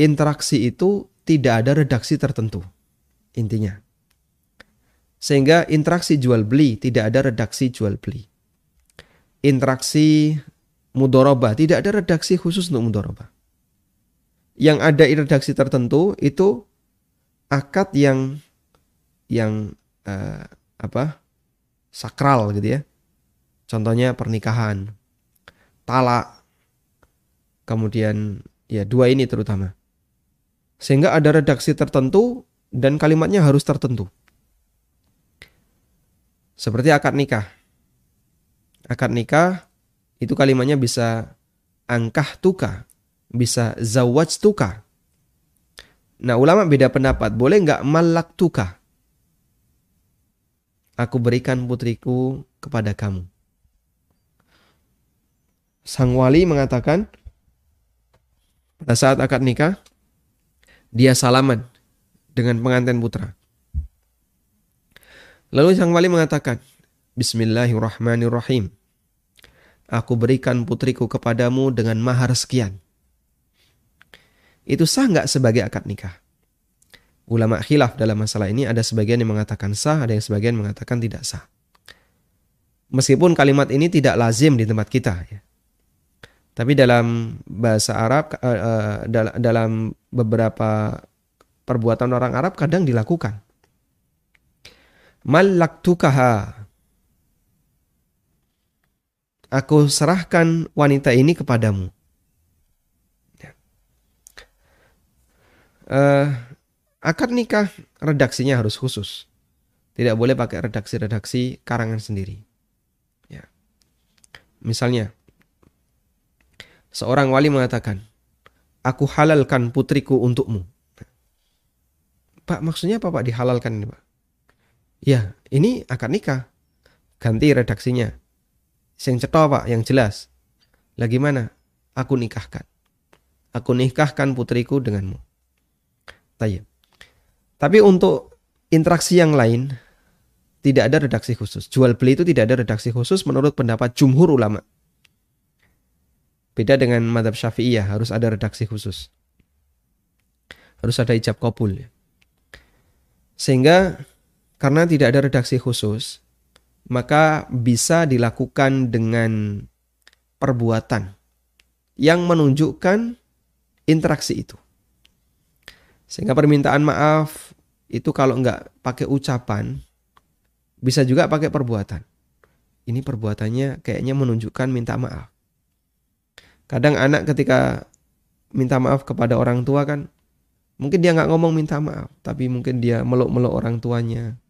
interaksi itu tidak ada redaksi tertentu. Intinya. Sehingga interaksi jual beli tidak ada redaksi jual beli. Interaksi mudoroba tidak ada redaksi khusus untuk mudoroba yang ada redaksi tertentu itu akad yang yang uh, apa sakral gitu ya contohnya pernikahan talak kemudian ya dua ini terutama sehingga ada redaksi tertentu dan kalimatnya harus tertentu seperti akad nikah akad nikah itu kalimatnya bisa angkah tuka bisa zawaj tuka. Nah ulama beda pendapat, boleh nggak malak tuka? Aku berikan putriku kepada kamu. Sang wali mengatakan pada saat akad nikah dia salaman dengan pengantin putra. Lalu sang wali mengatakan, Bismillahirrahmanirrahim. Aku berikan putriku kepadamu dengan mahar sekian itu sah nggak sebagai akad nikah? Ulama khilaf dalam masalah ini ada sebagian yang mengatakan sah, ada yang sebagian mengatakan tidak sah. Meskipun kalimat ini tidak lazim di tempat kita ya. Tapi dalam bahasa Arab uh, uh, dalam beberapa perbuatan orang Arab kadang dilakukan. Malaktukaha. Aku serahkan wanita ini kepadamu. uh, akad nikah redaksinya harus khusus. Tidak boleh pakai redaksi-redaksi karangan sendiri. Ya. Misalnya, seorang wali mengatakan, aku halalkan putriku untukmu. Pak, maksudnya apa Pak dihalalkan ini Pak? Ya, ini akad nikah. Ganti redaksinya. Yang cetok Pak, yang jelas. Lagi mana? Aku nikahkan. Aku nikahkan putriku denganmu. Tayyip. Tapi untuk interaksi yang lain, tidak ada redaksi khusus. Jual beli itu tidak ada redaksi khusus menurut pendapat jumhur ulama. Beda dengan madhab syafi'iyah, harus ada redaksi khusus. Harus ada ijab kabul. Sehingga karena tidak ada redaksi khusus, maka bisa dilakukan dengan perbuatan yang menunjukkan interaksi itu. Sehingga permintaan maaf itu kalau nggak pakai ucapan, bisa juga pakai perbuatan. Ini perbuatannya kayaknya menunjukkan minta maaf. Kadang anak ketika minta maaf kepada orang tua kan Mungkin dia nggak ngomong minta maaf, tapi mungkin dia meluk-meluk orang tuanya,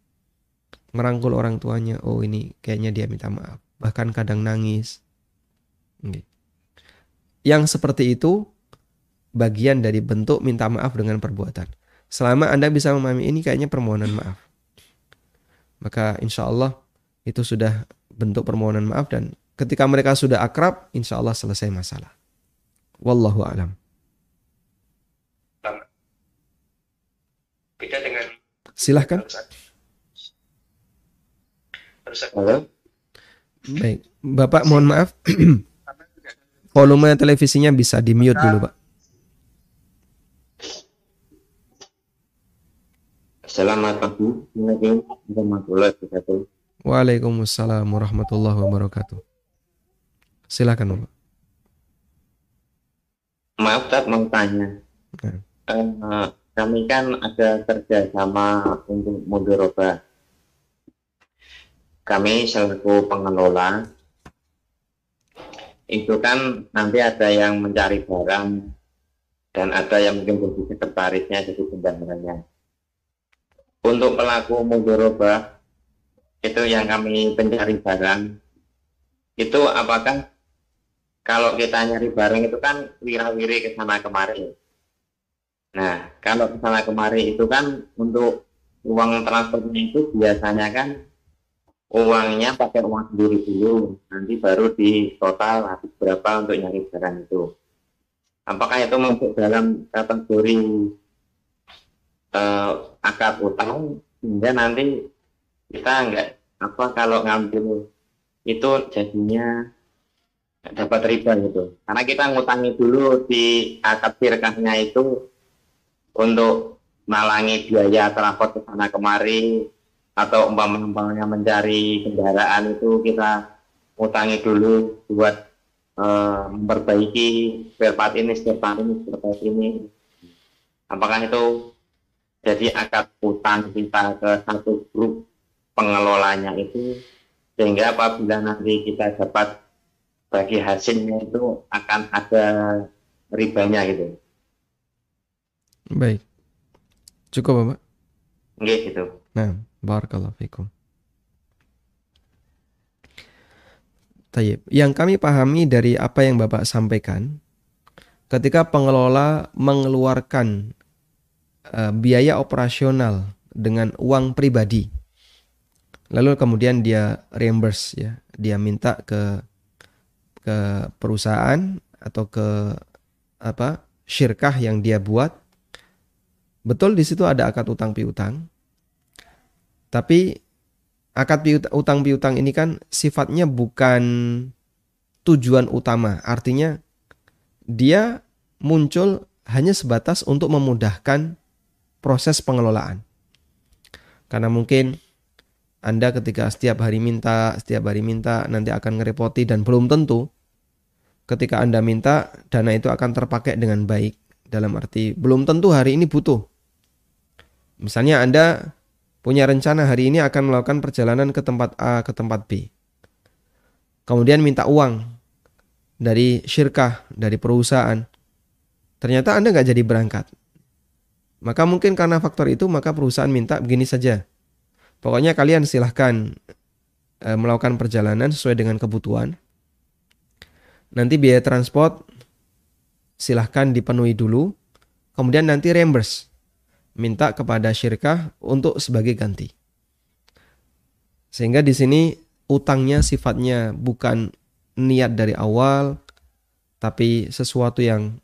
merangkul orang tuanya. Oh ini kayaknya dia minta maaf. Bahkan kadang nangis. Yang seperti itu bagian dari bentuk minta maaf dengan perbuatan. Selama Anda bisa memahami ini kayaknya permohonan maaf. Maka insya Allah itu sudah bentuk permohonan maaf dan ketika mereka sudah akrab, insya Allah selesai masalah. Wallahu alam. Beda dengan Silahkan. Halo. Baik, Bapak mohon maaf. Volume televisinya bisa di mute dulu, Pak. Assalamualaikum warahmatullahi wabarakatuh. Waalaikumsalam warahmatullahi wabarakatuh. Silakan, Bapak. Maaf, tak mau tanya. Nah. Uh, kami kan ada kerjasama untuk mudoroba. Kami selaku pengelola itu kan nanti ada yang mencari barang dan ada yang mungkin jadi sekretarisnya jadi pendananya. Untuk pelaku mudoroba itu yang kami pencari barang itu apakah kalau kita nyari barang itu kan wirawiri ke sana kemari. Nah, kalau misalnya kemarin itu kan untuk uang transportnya itu biasanya kan uangnya pakai uang sendiri dulu, nanti baru di total habis berapa untuk nyari barang itu. Apakah itu masuk dalam kategori uh, akad utang? Sehingga nanti kita enggak apa kalau ngambil itu jadinya dapat riba gitu. Karena kita ngutangi dulu di akad firkahnya itu untuk malangi biaya transport ke sana kemari atau umpamanya mencari kendaraan itu kita utangi dulu buat uh, memperbaiki spare part ini, spare part ini, spare part ini. Apakah itu jadi akad utang kita ke satu grup pengelolanya itu sehingga apabila nanti kita dapat bagi hasilnya itu akan ada ribanya gitu. Baik. Cukup, Bapak? Nggih, gitu. Nah, barakallahu fikum. Tayyip. Yang kami pahami dari apa yang Bapak sampaikan, ketika pengelola mengeluarkan uh, biaya operasional dengan uang pribadi, lalu kemudian dia reimburse ya, dia minta ke ke perusahaan atau ke apa syirkah yang dia buat Betul di situ ada akad utang piutang. Tapi akad utang piutang ini kan sifatnya bukan tujuan utama. Artinya dia muncul hanya sebatas untuk memudahkan proses pengelolaan. Karena mungkin Anda ketika setiap hari minta, setiap hari minta nanti akan ngerepoti dan belum tentu ketika Anda minta dana itu akan terpakai dengan baik. Dalam arti belum tentu hari ini butuh. Misalnya Anda punya rencana hari ini akan melakukan perjalanan ke tempat A ke tempat B. Kemudian minta uang dari syirkah, dari perusahaan. Ternyata Anda nggak jadi berangkat. Maka mungkin karena faktor itu maka perusahaan minta begini saja. Pokoknya kalian silahkan e, melakukan perjalanan sesuai dengan kebutuhan. Nanti biaya transport silahkan dipenuhi dulu. Kemudian nanti reimburse. Minta kepada syirkah untuk sebagai ganti. Sehingga di sini utangnya sifatnya bukan niat dari awal, tapi sesuatu yang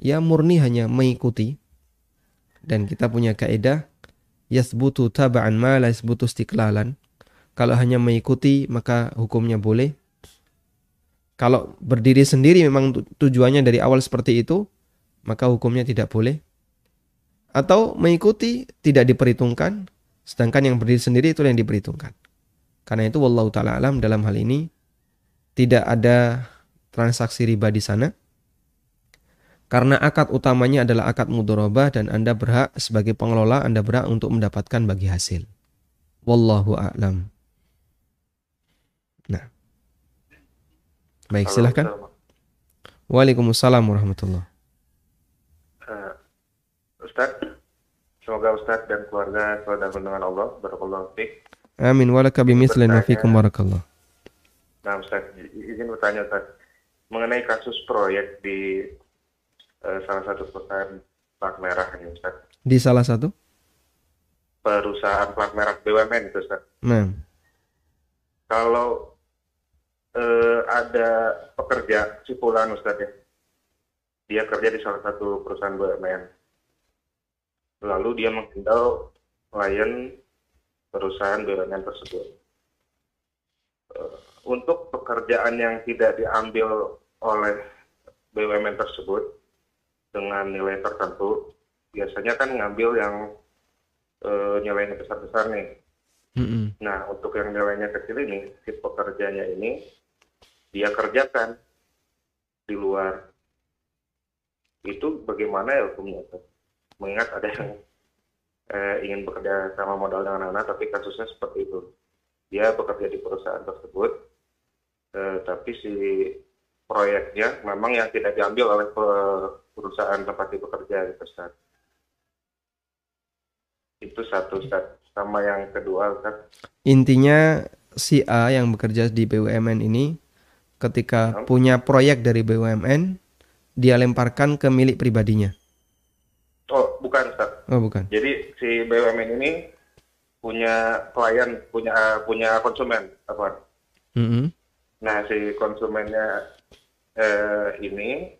ya murni hanya mengikuti dan kita punya kaidah yasbutu taba'an ma la yasbutu istiqlalan. Kalau hanya mengikuti maka hukumnya boleh. Kalau berdiri sendiri memang tujuannya dari awal seperti itu maka hukumnya tidak boleh. Atau mengikuti tidak diperhitungkan sedangkan yang berdiri sendiri itu yang diperhitungkan. Karena itu wallahu taala alam dalam hal ini tidak ada transaksi riba di sana karena akad utamanya adalah akad mudorobah dan Anda berhak sebagai pengelola Anda berhak untuk mendapatkan bagi hasil. Wallahu a'lam. Nah. Baik, silahkan. Waalaikumsalam warahmatullahi uh, Ustaz, semoga Ustaz dan keluarga selalu dalam dengan Allah. Barakallahu fiik. Amin. Walaka bimislin wa fikum barakallah. Nah, Ustaz, izin bertanya Ustaz. Mengenai kasus proyek di uh, salah satu perusahaan plat merah ini Ustaz. Di salah satu? Perusahaan plat merah BUMN itu Ustaz. Nah. Kalau uh, ada pekerja cipulan Ustaz ya, dia kerja di salah satu perusahaan BUMN. Lalu dia menghandle klien perusahaan BUMN tersebut. Uh, untuk pekerjaan yang tidak diambil oleh BUMN tersebut, dengan nilai tertentu biasanya kan ngambil yang e, nilainya besar-besar nih. Mm-hmm. Nah untuk yang nilainya kecil ini si pekerjanya ini dia kerjakan di luar itu bagaimana ya hukumnya? Mengingat ada yang eh, ingin bekerja sama modal dengan anak tapi kasusnya seperti itu. Dia bekerja di perusahaan tersebut, eh, tapi si proyeknya memang yang tidak diambil oleh perusahaan tempat dia bekerja gitu Ustaz. Itu satu Ustaz. Sama yang kedua Ustaz. Intinya si A yang bekerja di BUMN ini ketika hmm? punya proyek dari BUMN dia lemparkan ke milik pribadinya. Oh, bukan Ustaz. Oh, bukan. Jadi si BUMN ini punya klien, punya punya konsumen apa? Mm -hmm. Nah, si konsumennya eh, ini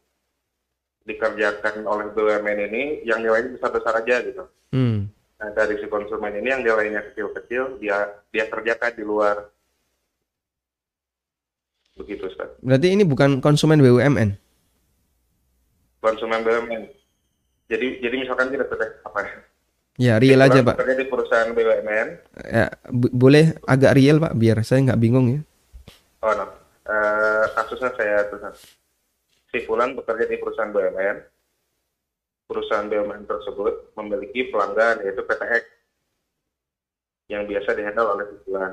dikerjakan oleh BUMN ini yang nilainya besar-besar aja gitu. Hmm. Nah dari si konsumen ini yang nilainya kecil-kecil dia dia kerjakan di luar. Begitu Ustaz. Berarti ini bukan konsumen BUMN? Konsumen BUMN. Jadi jadi misalkan kita teteh apa ya? Ya real aja pak. Kerja di perusahaan BUMN. Ya boleh agak real pak biar saya nggak bingung ya. Oh no. Uh, kasusnya saya tuh si Fulan bekerja di perusahaan BUMN. Perusahaan BUMN tersebut memiliki pelanggan yaitu PTX yang biasa dihandle oleh si Fulan.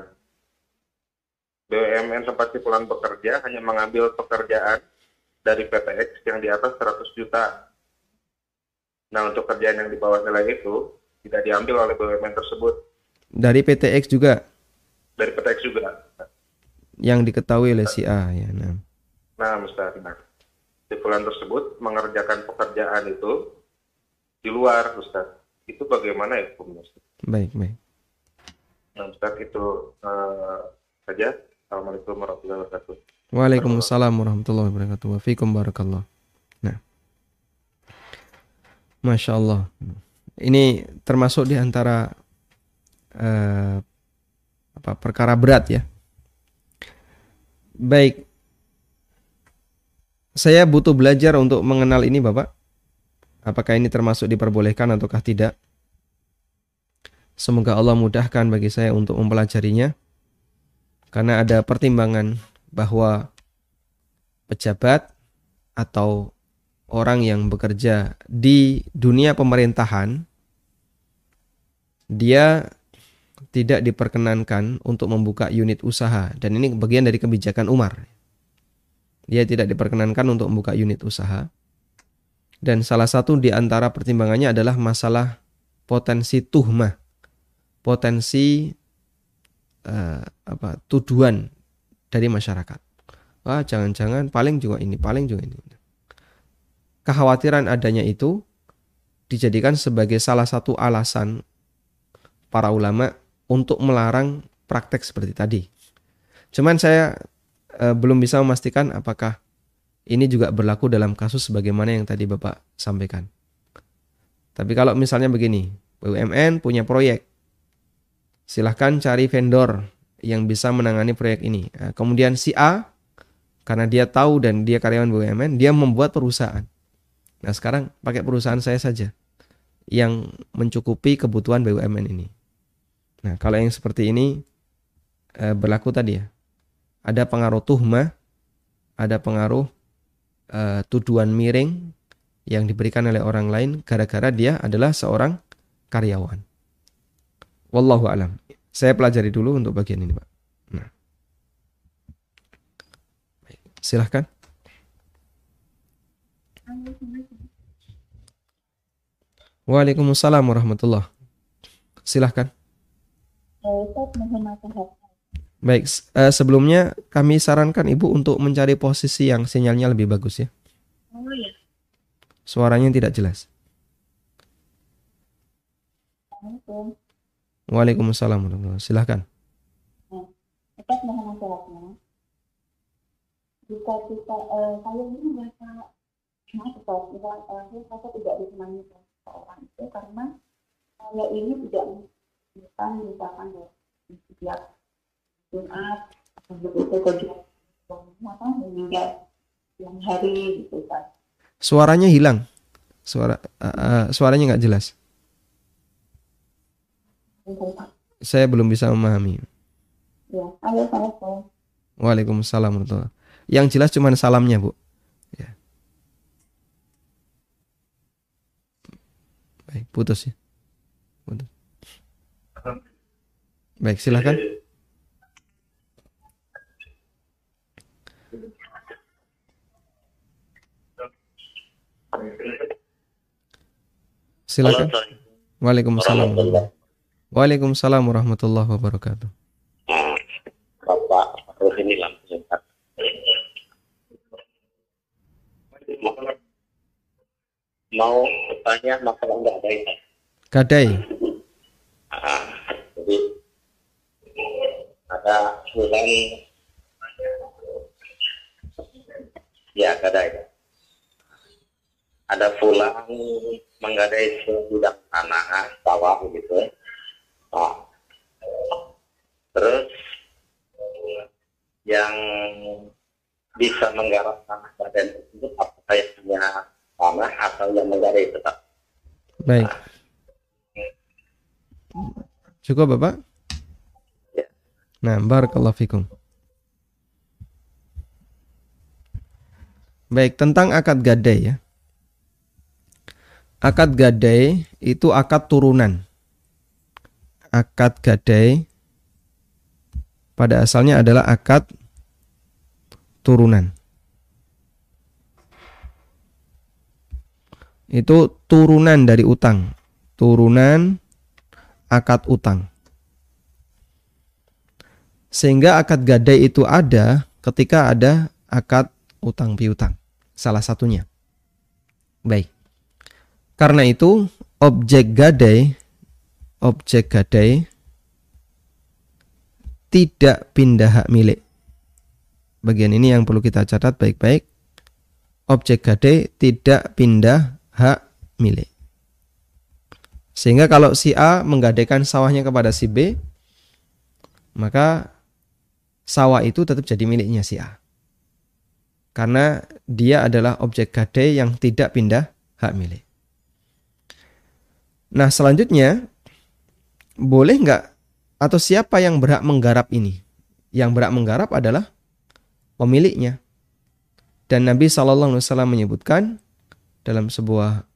BUMN tempat si Fulan bekerja hanya mengambil pekerjaan dari PTX yang di atas 100 juta. Nah, untuk kerjaan yang di bawah nilai itu tidak diambil oleh BUMN tersebut. Dari PTX juga? Dari PTX juga. Yang diketahui oleh si A, ya. Nah, nah Mustahil. Nah, stipulan tersebut mengerjakan pekerjaan itu di luar Ustaz. Itu bagaimana ya hukumnya Ustaz? Baik, baik. Nah Ustaz itu uh, saja. Assalamualaikum warahmatullahi wabarakatuh. Waalaikumsalam warahmatullahi wabarakatuh. Wafikum barakallah. Nah. Masya Allah. Ini termasuk di antara uh, apa perkara berat ya. Baik, saya butuh belajar untuk mengenal ini Bapak. Apakah ini termasuk diperbolehkan ataukah tidak? Semoga Allah mudahkan bagi saya untuk mempelajarinya. Karena ada pertimbangan bahwa pejabat atau orang yang bekerja di dunia pemerintahan dia tidak diperkenankan untuk membuka unit usaha dan ini bagian dari kebijakan Umar dia tidak diperkenankan untuk membuka unit usaha. Dan salah satu di antara pertimbangannya adalah masalah potensi tuhmah, potensi uh, apa tuduhan dari masyarakat. Wah, jangan-jangan paling juga ini, paling juga ini. Kekhawatiran adanya itu dijadikan sebagai salah satu alasan para ulama untuk melarang praktek seperti tadi. Cuman saya uh, belum bisa memastikan apakah ini juga berlaku dalam kasus sebagaimana yang tadi Bapak sampaikan. Tapi kalau misalnya begini, BUMN punya proyek, silahkan cari vendor yang bisa menangani proyek ini. Nah, kemudian si A, karena dia tahu dan dia karyawan BUMN, dia membuat perusahaan. Nah sekarang pakai perusahaan saya saja yang mencukupi kebutuhan BUMN ini. Nah kalau yang seperti ini eh, berlaku tadi ya, ada pengaruh tuhma, ada pengaruh eh, tuduhan miring, yang diberikan oleh orang lain gara-gara dia adalah seorang karyawan. Wallahu alam. Saya pelajari dulu untuk bagian ini, Pak. Nah. Silahkan. Waalaikumsalam warahmatullah. Silahkan. Baik, uh, sebelumnya kami sarankan Ibu untuk mencari posisi yang sinyalnya lebih bagus ya. Oh iya. Suaranya tidak jelas. Assalamualaikum. Waalaikumsalam warahmatullahi Silahkan. Nah, Ustaz mohon nasihatnya. Jika kita, uh, saya ini merasa, maaf Ustaz, misalnya uh, saya tidak disenangi seorang itu karena saya ini tidak bukan misalkan ya setiap Jumat begitu maka meninggal yang hari gitu kan Suaranya hilang. Suara uh, uh, suaranya nggak jelas. Saya belum bisa memahami. Ya, Waalaikumsalam warahmatullahi Yang jelas cuma salamnya, Bu. Ya. Baik, putus ya. Putus. Baik, silahkan. Silakan. Waalaikumsalam. Waalaikumsalam warahmatullahi wabarakatuh. Bapak Rohini langsung. Mau bertanya masalah gadai. Gadai. Ah, ada bulan ya gadai ada pulang menggadai sebidang tanah sawah gitu nah, terus yang bisa menggarap tanah badan tersebut apakah yang punya tanah atau yang menggadai tetap? Baik. Cukup bapak. Nah barakallahu fikum baik tentang akad gadai ya Akad gadai itu akad turunan. Akad gadai pada asalnya adalah akad turunan. Itu turunan dari utang. Turunan akad utang. Sehingga akad gadai itu ada ketika ada akad utang piutang. Salah satunya. Baik. Karena itu objek gadai objek gadai tidak pindah hak milik. Bagian ini yang perlu kita catat baik-baik. Objek gadai tidak pindah hak milik. Sehingga kalau si A menggadaikan sawahnya kepada si B, maka sawah itu tetap jadi miliknya si A. Karena dia adalah objek gadai yang tidak pindah hak milik. Nah selanjutnya boleh nggak atau siapa yang berhak menggarap ini? Yang berhak menggarap adalah pemiliknya. Dan Nabi Wasallam menyebutkan dalam sebuah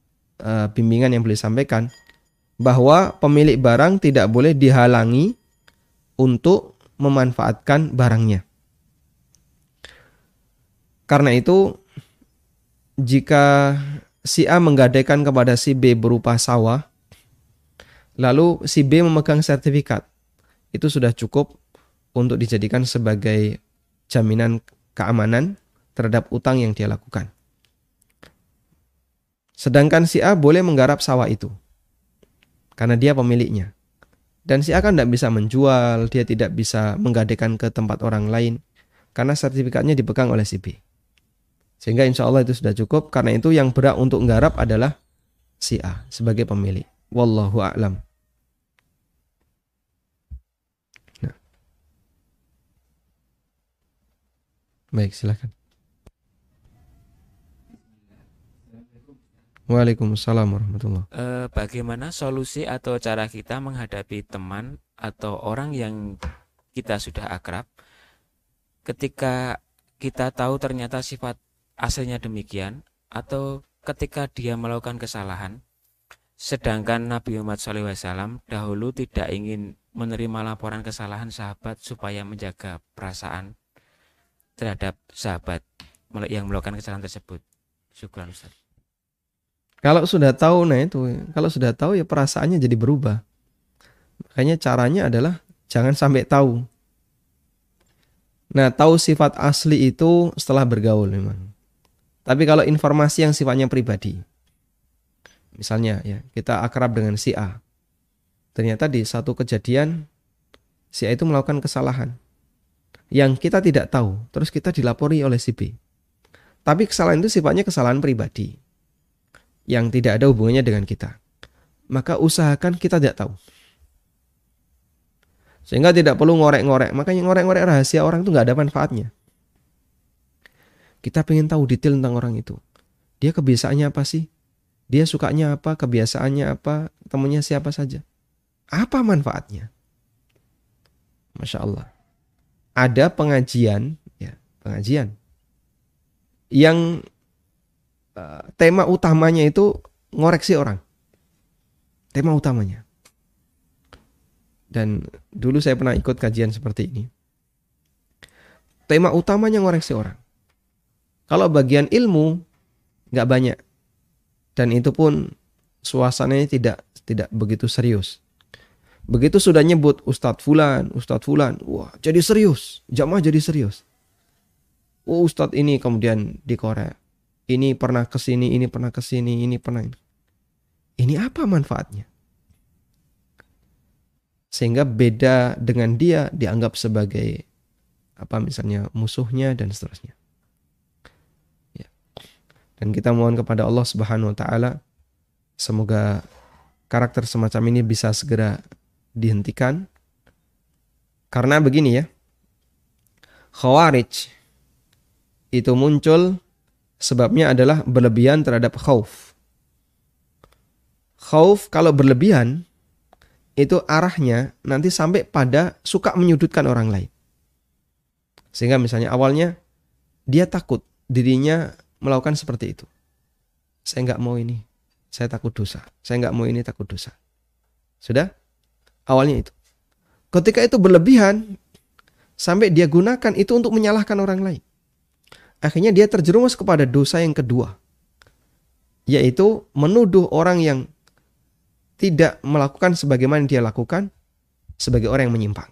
uh, bimbingan yang beliau sampaikan bahwa pemilik barang tidak boleh dihalangi untuk memanfaatkan barangnya. Karena itu jika si A menggadaikan kepada si B berupa sawah lalu si B memegang sertifikat. Itu sudah cukup untuk dijadikan sebagai jaminan keamanan terhadap utang yang dia lakukan. Sedangkan si A boleh menggarap sawah itu karena dia pemiliknya. Dan si A kan tidak bisa menjual, dia tidak bisa menggadekan ke tempat orang lain karena sertifikatnya dipegang oleh si B. Sehingga insya Allah itu sudah cukup. Karena itu yang berhak untuk menggarap adalah si A sebagai pemilik. Wallahu a'lam. Nah. Baik, silakan. Waalaikumsalam warahmatullahi e, Bagaimana solusi atau cara kita menghadapi teman atau orang yang kita sudah akrab ketika kita tahu ternyata sifat aslinya demikian atau ketika dia melakukan kesalahan sedangkan Nabi Muhammad SAW dahulu tidak ingin menerima laporan kesalahan sahabat supaya menjaga perasaan terhadap sahabat yang melakukan kesalahan tersebut. Syukur Ustaz. Kalau sudah tahu, nah itu, kalau sudah tahu ya perasaannya jadi berubah. Makanya caranya adalah jangan sampai tahu. Nah, tahu sifat asli itu setelah bergaul memang. Tapi kalau informasi yang sifatnya pribadi, misalnya ya kita akrab dengan si A, ternyata di satu kejadian si A itu melakukan kesalahan yang kita tidak tahu, terus kita dilapori oleh si B. Tapi kesalahan itu sifatnya kesalahan pribadi yang tidak ada hubungannya dengan kita. Maka usahakan kita tidak tahu. Sehingga tidak perlu ngorek-ngorek. Makanya ngorek-ngorek rahasia orang itu nggak ada manfaatnya. Kita pengen tahu detail tentang orang itu. Dia kebiasaannya apa sih? Dia sukanya apa? Kebiasaannya apa? Temennya siapa saja? Apa manfaatnya? Masya Allah. Ada pengajian, ya pengajian yang Eh, tema utamanya itu ngoreksi orang. Tema utamanya. Dan dulu saya pernah ikut kajian seperti ini. Tema utamanya ngoreksi orang. Kalau bagian ilmu nggak banyak. Dan itu pun suasananya tidak tidak begitu serius. Begitu sudah nyebut Ustadz Fulan, Ustadz Fulan, wah jadi serius, jamaah jadi serius. Oh Ustadz ini kemudian dikorek, ini pernah ke sini, ini pernah ke sini, ini pernah ini. Ini apa manfaatnya? Sehingga beda dengan dia dianggap sebagai apa misalnya musuhnya dan seterusnya. Ya. Dan kita mohon kepada Allah Subhanahu wa taala semoga karakter semacam ini bisa segera dihentikan. Karena begini ya. Khawarij itu muncul Sebabnya adalah berlebihan terhadap khauf. Khauf kalau berlebihan itu arahnya nanti sampai pada suka menyudutkan orang lain. Sehingga misalnya awalnya dia takut dirinya melakukan seperti itu. Saya nggak mau ini, saya takut dosa. Saya nggak mau ini takut dosa. Sudah? Awalnya itu. Ketika itu berlebihan, sampai dia gunakan itu untuk menyalahkan orang lain akhirnya dia terjerumus kepada dosa yang kedua yaitu menuduh orang yang tidak melakukan sebagaimana dia lakukan sebagai orang yang menyimpang.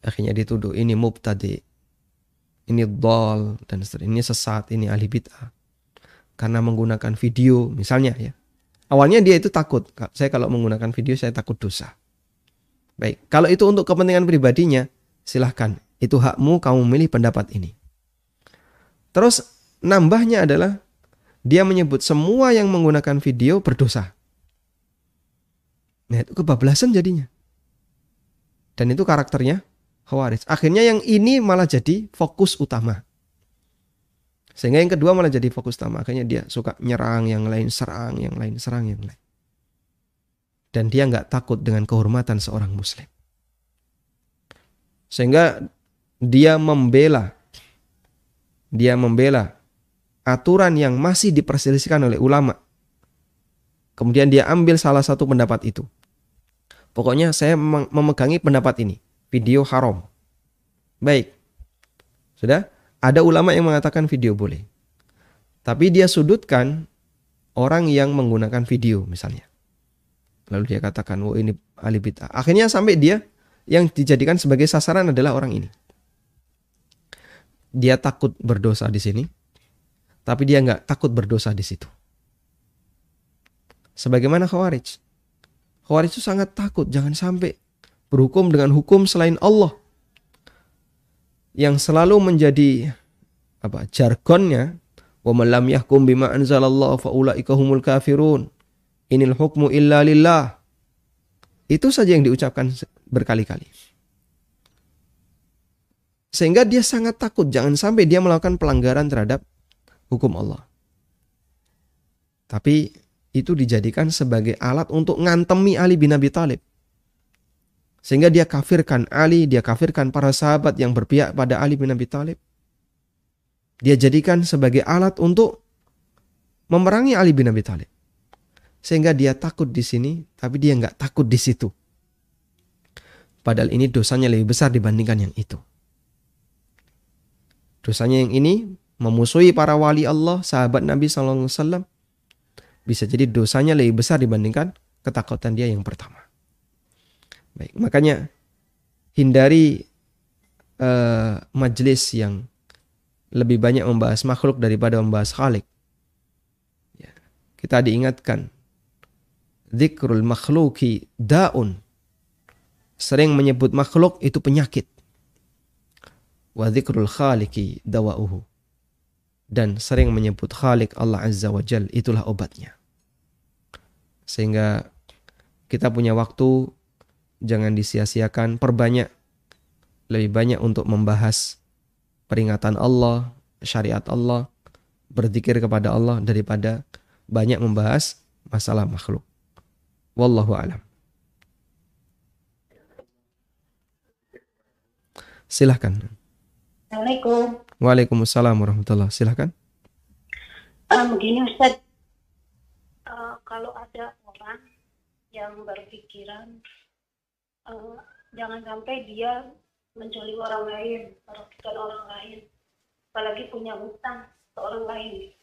Akhirnya dituduh ini mubtadi, ini dol dan seterusnya, ini sesat, ini ahli bid'ah. Karena menggunakan video misalnya ya. Awalnya dia itu takut, saya kalau menggunakan video saya takut dosa. Baik, kalau itu untuk kepentingan pribadinya, silahkan. Itu hakmu kamu memilih pendapat ini. Terus nambahnya adalah dia menyebut semua yang menggunakan video berdosa. Nah itu kebablasan jadinya. Dan itu karakternya Khawarij. Akhirnya yang ini malah jadi fokus utama. Sehingga yang kedua malah jadi fokus utama. Akhirnya dia suka nyerang yang lain, serang yang lain, serang yang lain. Dan dia nggak takut dengan kehormatan seorang muslim. Sehingga dia membela dia membela aturan yang masih diperselisihkan oleh ulama. Kemudian dia ambil salah satu pendapat itu. Pokoknya saya memegangi pendapat ini. Video haram. Baik. Sudah? Ada ulama yang mengatakan video boleh. Tapi dia sudutkan orang yang menggunakan video misalnya. Lalu dia katakan, "Oh, ini ahli bid'ah." Akhirnya sampai dia yang dijadikan sebagai sasaran adalah orang ini. Dia takut berdosa di sini, tapi dia nggak takut berdosa di situ. Sebagaimana Khawarij. Khawarij itu sangat takut jangan sampai berhukum dengan hukum selain Allah. Yang selalu menjadi apa jargonnya wa yahkum bima anzalallahu fa ulaika humul kafirun. Inil hukmu illa lillah. Itu saja yang diucapkan berkali-kali. Sehingga dia sangat takut jangan sampai dia melakukan pelanggaran terhadap hukum Allah. Tapi itu dijadikan sebagai alat untuk ngantemi Ali bin Abi Thalib. Sehingga dia kafirkan Ali, dia kafirkan para sahabat yang berpihak pada Ali bin Abi Thalib. Dia jadikan sebagai alat untuk memerangi Ali bin Abi Thalib. Sehingga dia takut di sini, tapi dia nggak takut di situ. Padahal ini dosanya lebih besar dibandingkan yang itu. Dosanya yang ini memusuhi para wali Allah, sahabat Nabi SAW. Bisa jadi dosanya lebih besar dibandingkan ketakutan dia yang pertama. Baik, makanya hindari uh, majelis yang lebih banyak membahas makhluk daripada membahas khalik. Ya, kita diingatkan zikrul makhluki daun. Sering menyebut makhluk itu penyakit wa dzikrul khaliqi dawa'uhu. Dan sering menyebut Khalik Allah Azza wa Jal itulah obatnya. Sehingga kita punya waktu jangan disia-siakan, perbanyak lebih banyak untuk membahas peringatan Allah, syariat Allah, berzikir kepada Allah daripada banyak membahas masalah makhluk. Wallahu alam. Silahkan. Assalamualaikum. Waalaikumsalam warahmatullah. Silahkan. Uh, begini Ustaz, uh, kalau ada orang yang berpikiran uh, jangan sampai dia mencuri orang lain, merugikan orang lain, apalagi punya hutang ke orang lain.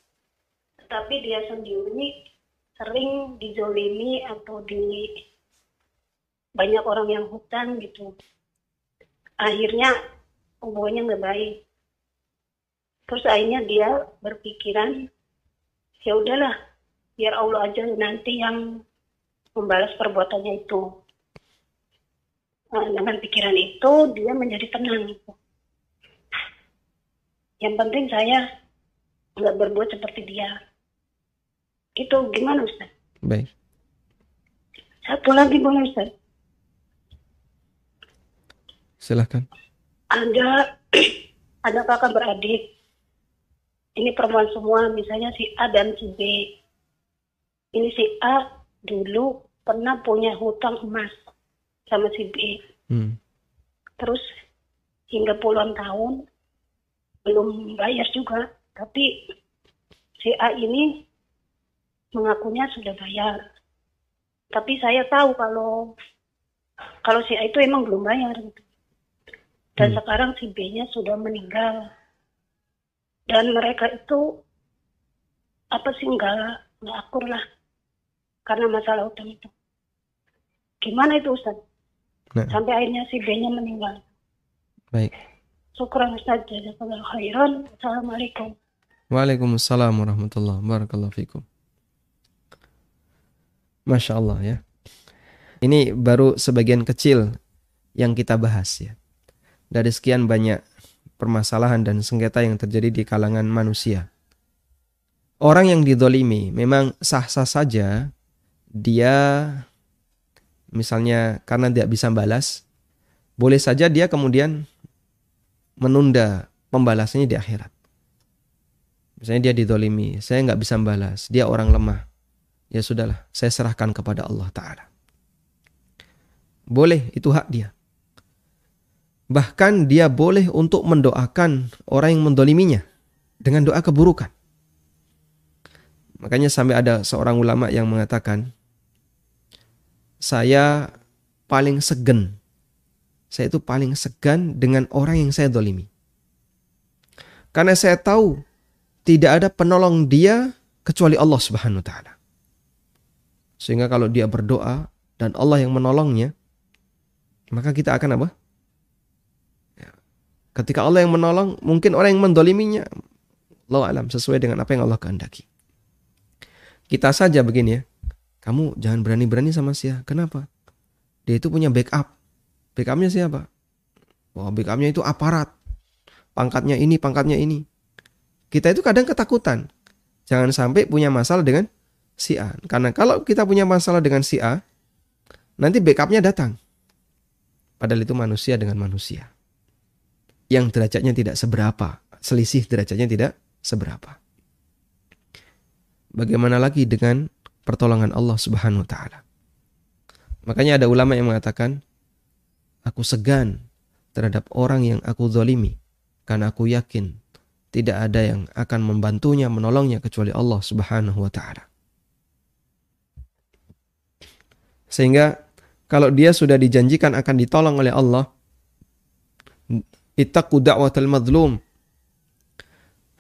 Tetapi dia sendiri sering dizolimi atau di banyak orang yang hutang gitu. Akhirnya hubungannya nggak baik terus akhirnya dia berpikiran ya udahlah biar Allah aja nanti yang membalas perbuatannya itu nah, dengan pikiran itu dia menjadi tenang yang penting saya nggak berbuat seperti dia itu gimana Ustaz? Baik. Satu lagi boleh Ustaz? Silahkan ada ada kakak beradik. Ini perempuan semua misalnya si A dan si B. Ini si A dulu pernah punya hutang emas sama si B. Hmm. terus hingga puluhan tahun belum bayar juga. Tapi si A ini mengakunya sudah bayar. Tapi saya tahu kalau kalau si A itu emang belum bayar gitu dan hmm. sekarang si B-nya sudah meninggal. Dan mereka itu apa sih enggak enggak akur lah karena masalah utang itu. Gimana itu Ustaz? Nah. Sampai akhirnya si B-nya meninggal. Baik. Syukur Ustaz. Jazakallah khairan. Assalamualaikum. Waalaikumsalam warahmatullahi wabarakatuh. Masya Allah ya. Ini baru sebagian kecil yang kita bahas ya dari sekian banyak permasalahan dan sengketa yang terjadi di kalangan manusia. Orang yang didolimi memang sah-sah saja dia misalnya karena tidak bisa balas, boleh saja dia kemudian menunda pembalasannya di akhirat. Misalnya dia didolimi, saya nggak bisa balas, dia orang lemah. Ya sudahlah, saya serahkan kepada Allah Ta'ala. Boleh, itu hak dia. Bahkan dia boleh untuk mendoakan orang yang mendoliminya dengan doa keburukan. Makanya sampai ada seorang ulama yang mengatakan, saya paling segen. Saya itu paling segan dengan orang yang saya dolimi. Karena saya tahu tidak ada penolong dia kecuali Allah Subhanahu wa taala. Sehingga kalau dia berdoa, dan Allah yang menolongnya, maka kita akan apa? Ketika Allah yang menolong, mungkin orang yang mendoliminya, Allah alam sesuai dengan apa yang Allah kehendaki. Kita saja begini ya, kamu jangan berani-berani sama Sia. Kenapa? Dia itu punya backup. Backupnya siapa? Wah, backupnya itu aparat. Pangkatnya ini, pangkatnya ini. Kita itu kadang ketakutan. Jangan sampai punya masalah dengan si A. Karena kalau kita punya masalah dengan si A, nanti backupnya datang. Padahal itu manusia dengan manusia. Yang derajatnya tidak seberapa. Selisih derajatnya tidak seberapa. Bagaimana lagi dengan pertolongan Allah Subhanahu wa taala? Makanya ada ulama yang mengatakan, aku segan terhadap orang yang aku zalimi karena aku yakin tidak ada yang akan membantunya, menolongnya kecuali Allah Subhanahu wa taala. Sehingga kalau dia sudah dijanjikan akan ditolong oleh Allah, ittaqu da'watal madlum.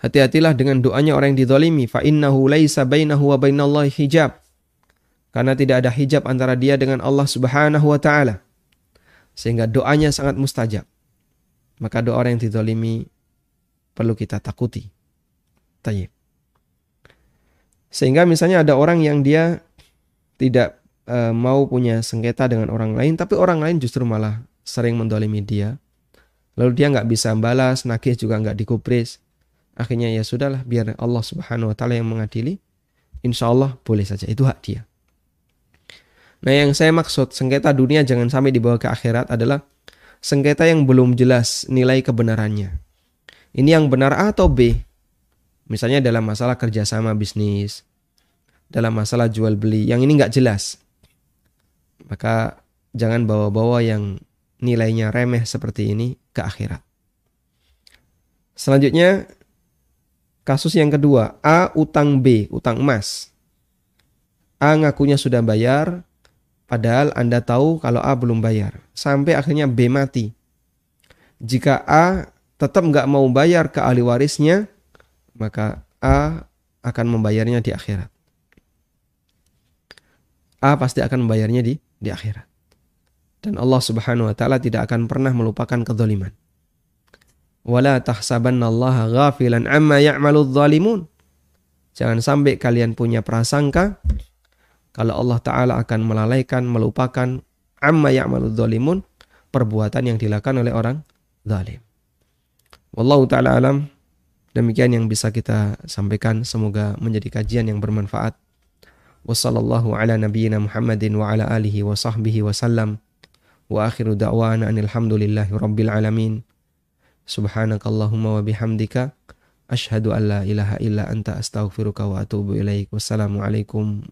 Hati-hatilah dengan doanya orang yang didolimi. Fa innahu laisa bainahu wa bainallahi hijab. Karena tidak ada hijab antara dia dengan Allah subhanahu wa ta'ala. Sehingga doanya sangat mustajab. Maka doa orang yang didolimi perlu kita takuti. Tayyip. Sehingga misalnya ada orang yang dia tidak e, mau punya sengketa dengan orang lain, tapi orang lain justru malah sering mendolimi dia. Lalu dia nggak bisa balas, nagih juga nggak dikupris. Akhirnya ya sudahlah, biar Allah Subhanahu Wa Taala yang mengadili. Insya Allah boleh saja, itu hak dia. Nah yang saya maksud sengketa dunia jangan sampai dibawa ke akhirat adalah sengketa yang belum jelas nilai kebenarannya. Ini yang benar A atau B? Misalnya dalam masalah kerjasama bisnis, dalam masalah jual beli, yang ini nggak jelas maka jangan bawa-bawa yang nilainya remeh seperti ini ke akhirat. Selanjutnya, kasus yang kedua, A utang B, utang emas. A ngakunya sudah bayar, padahal Anda tahu kalau A belum bayar. Sampai akhirnya B mati. Jika A tetap nggak mau bayar ke ahli warisnya, maka A akan membayarnya di akhirat. A pasti akan membayarnya di di akhirat dan Allah Subhanahu wa taala tidak akan pernah melupakan kezaliman. Wala tahsabannallaha ghafilan amma ya'maludz zalimun. Jangan sampai kalian punya prasangka kalau Allah taala akan melalaikan, melupakan amma ya'maludz zalimun, perbuatan yang dilakukan oleh orang zalim. Wallahu taala alam. Demikian yang bisa kita sampaikan, semoga menjadi kajian yang bermanfaat. Wassallallahu ala nabiyyina Muhammadin wa ala alihi wa sahbihi wasallam. Wa akhiru da'wana anilhamdulillahi rabbil alamin. Subhanakallahumma wa bihamdika. Ashhadu an la ilaha illa anta astaghfiruka wa atubu ilaik. Wassalamualaikum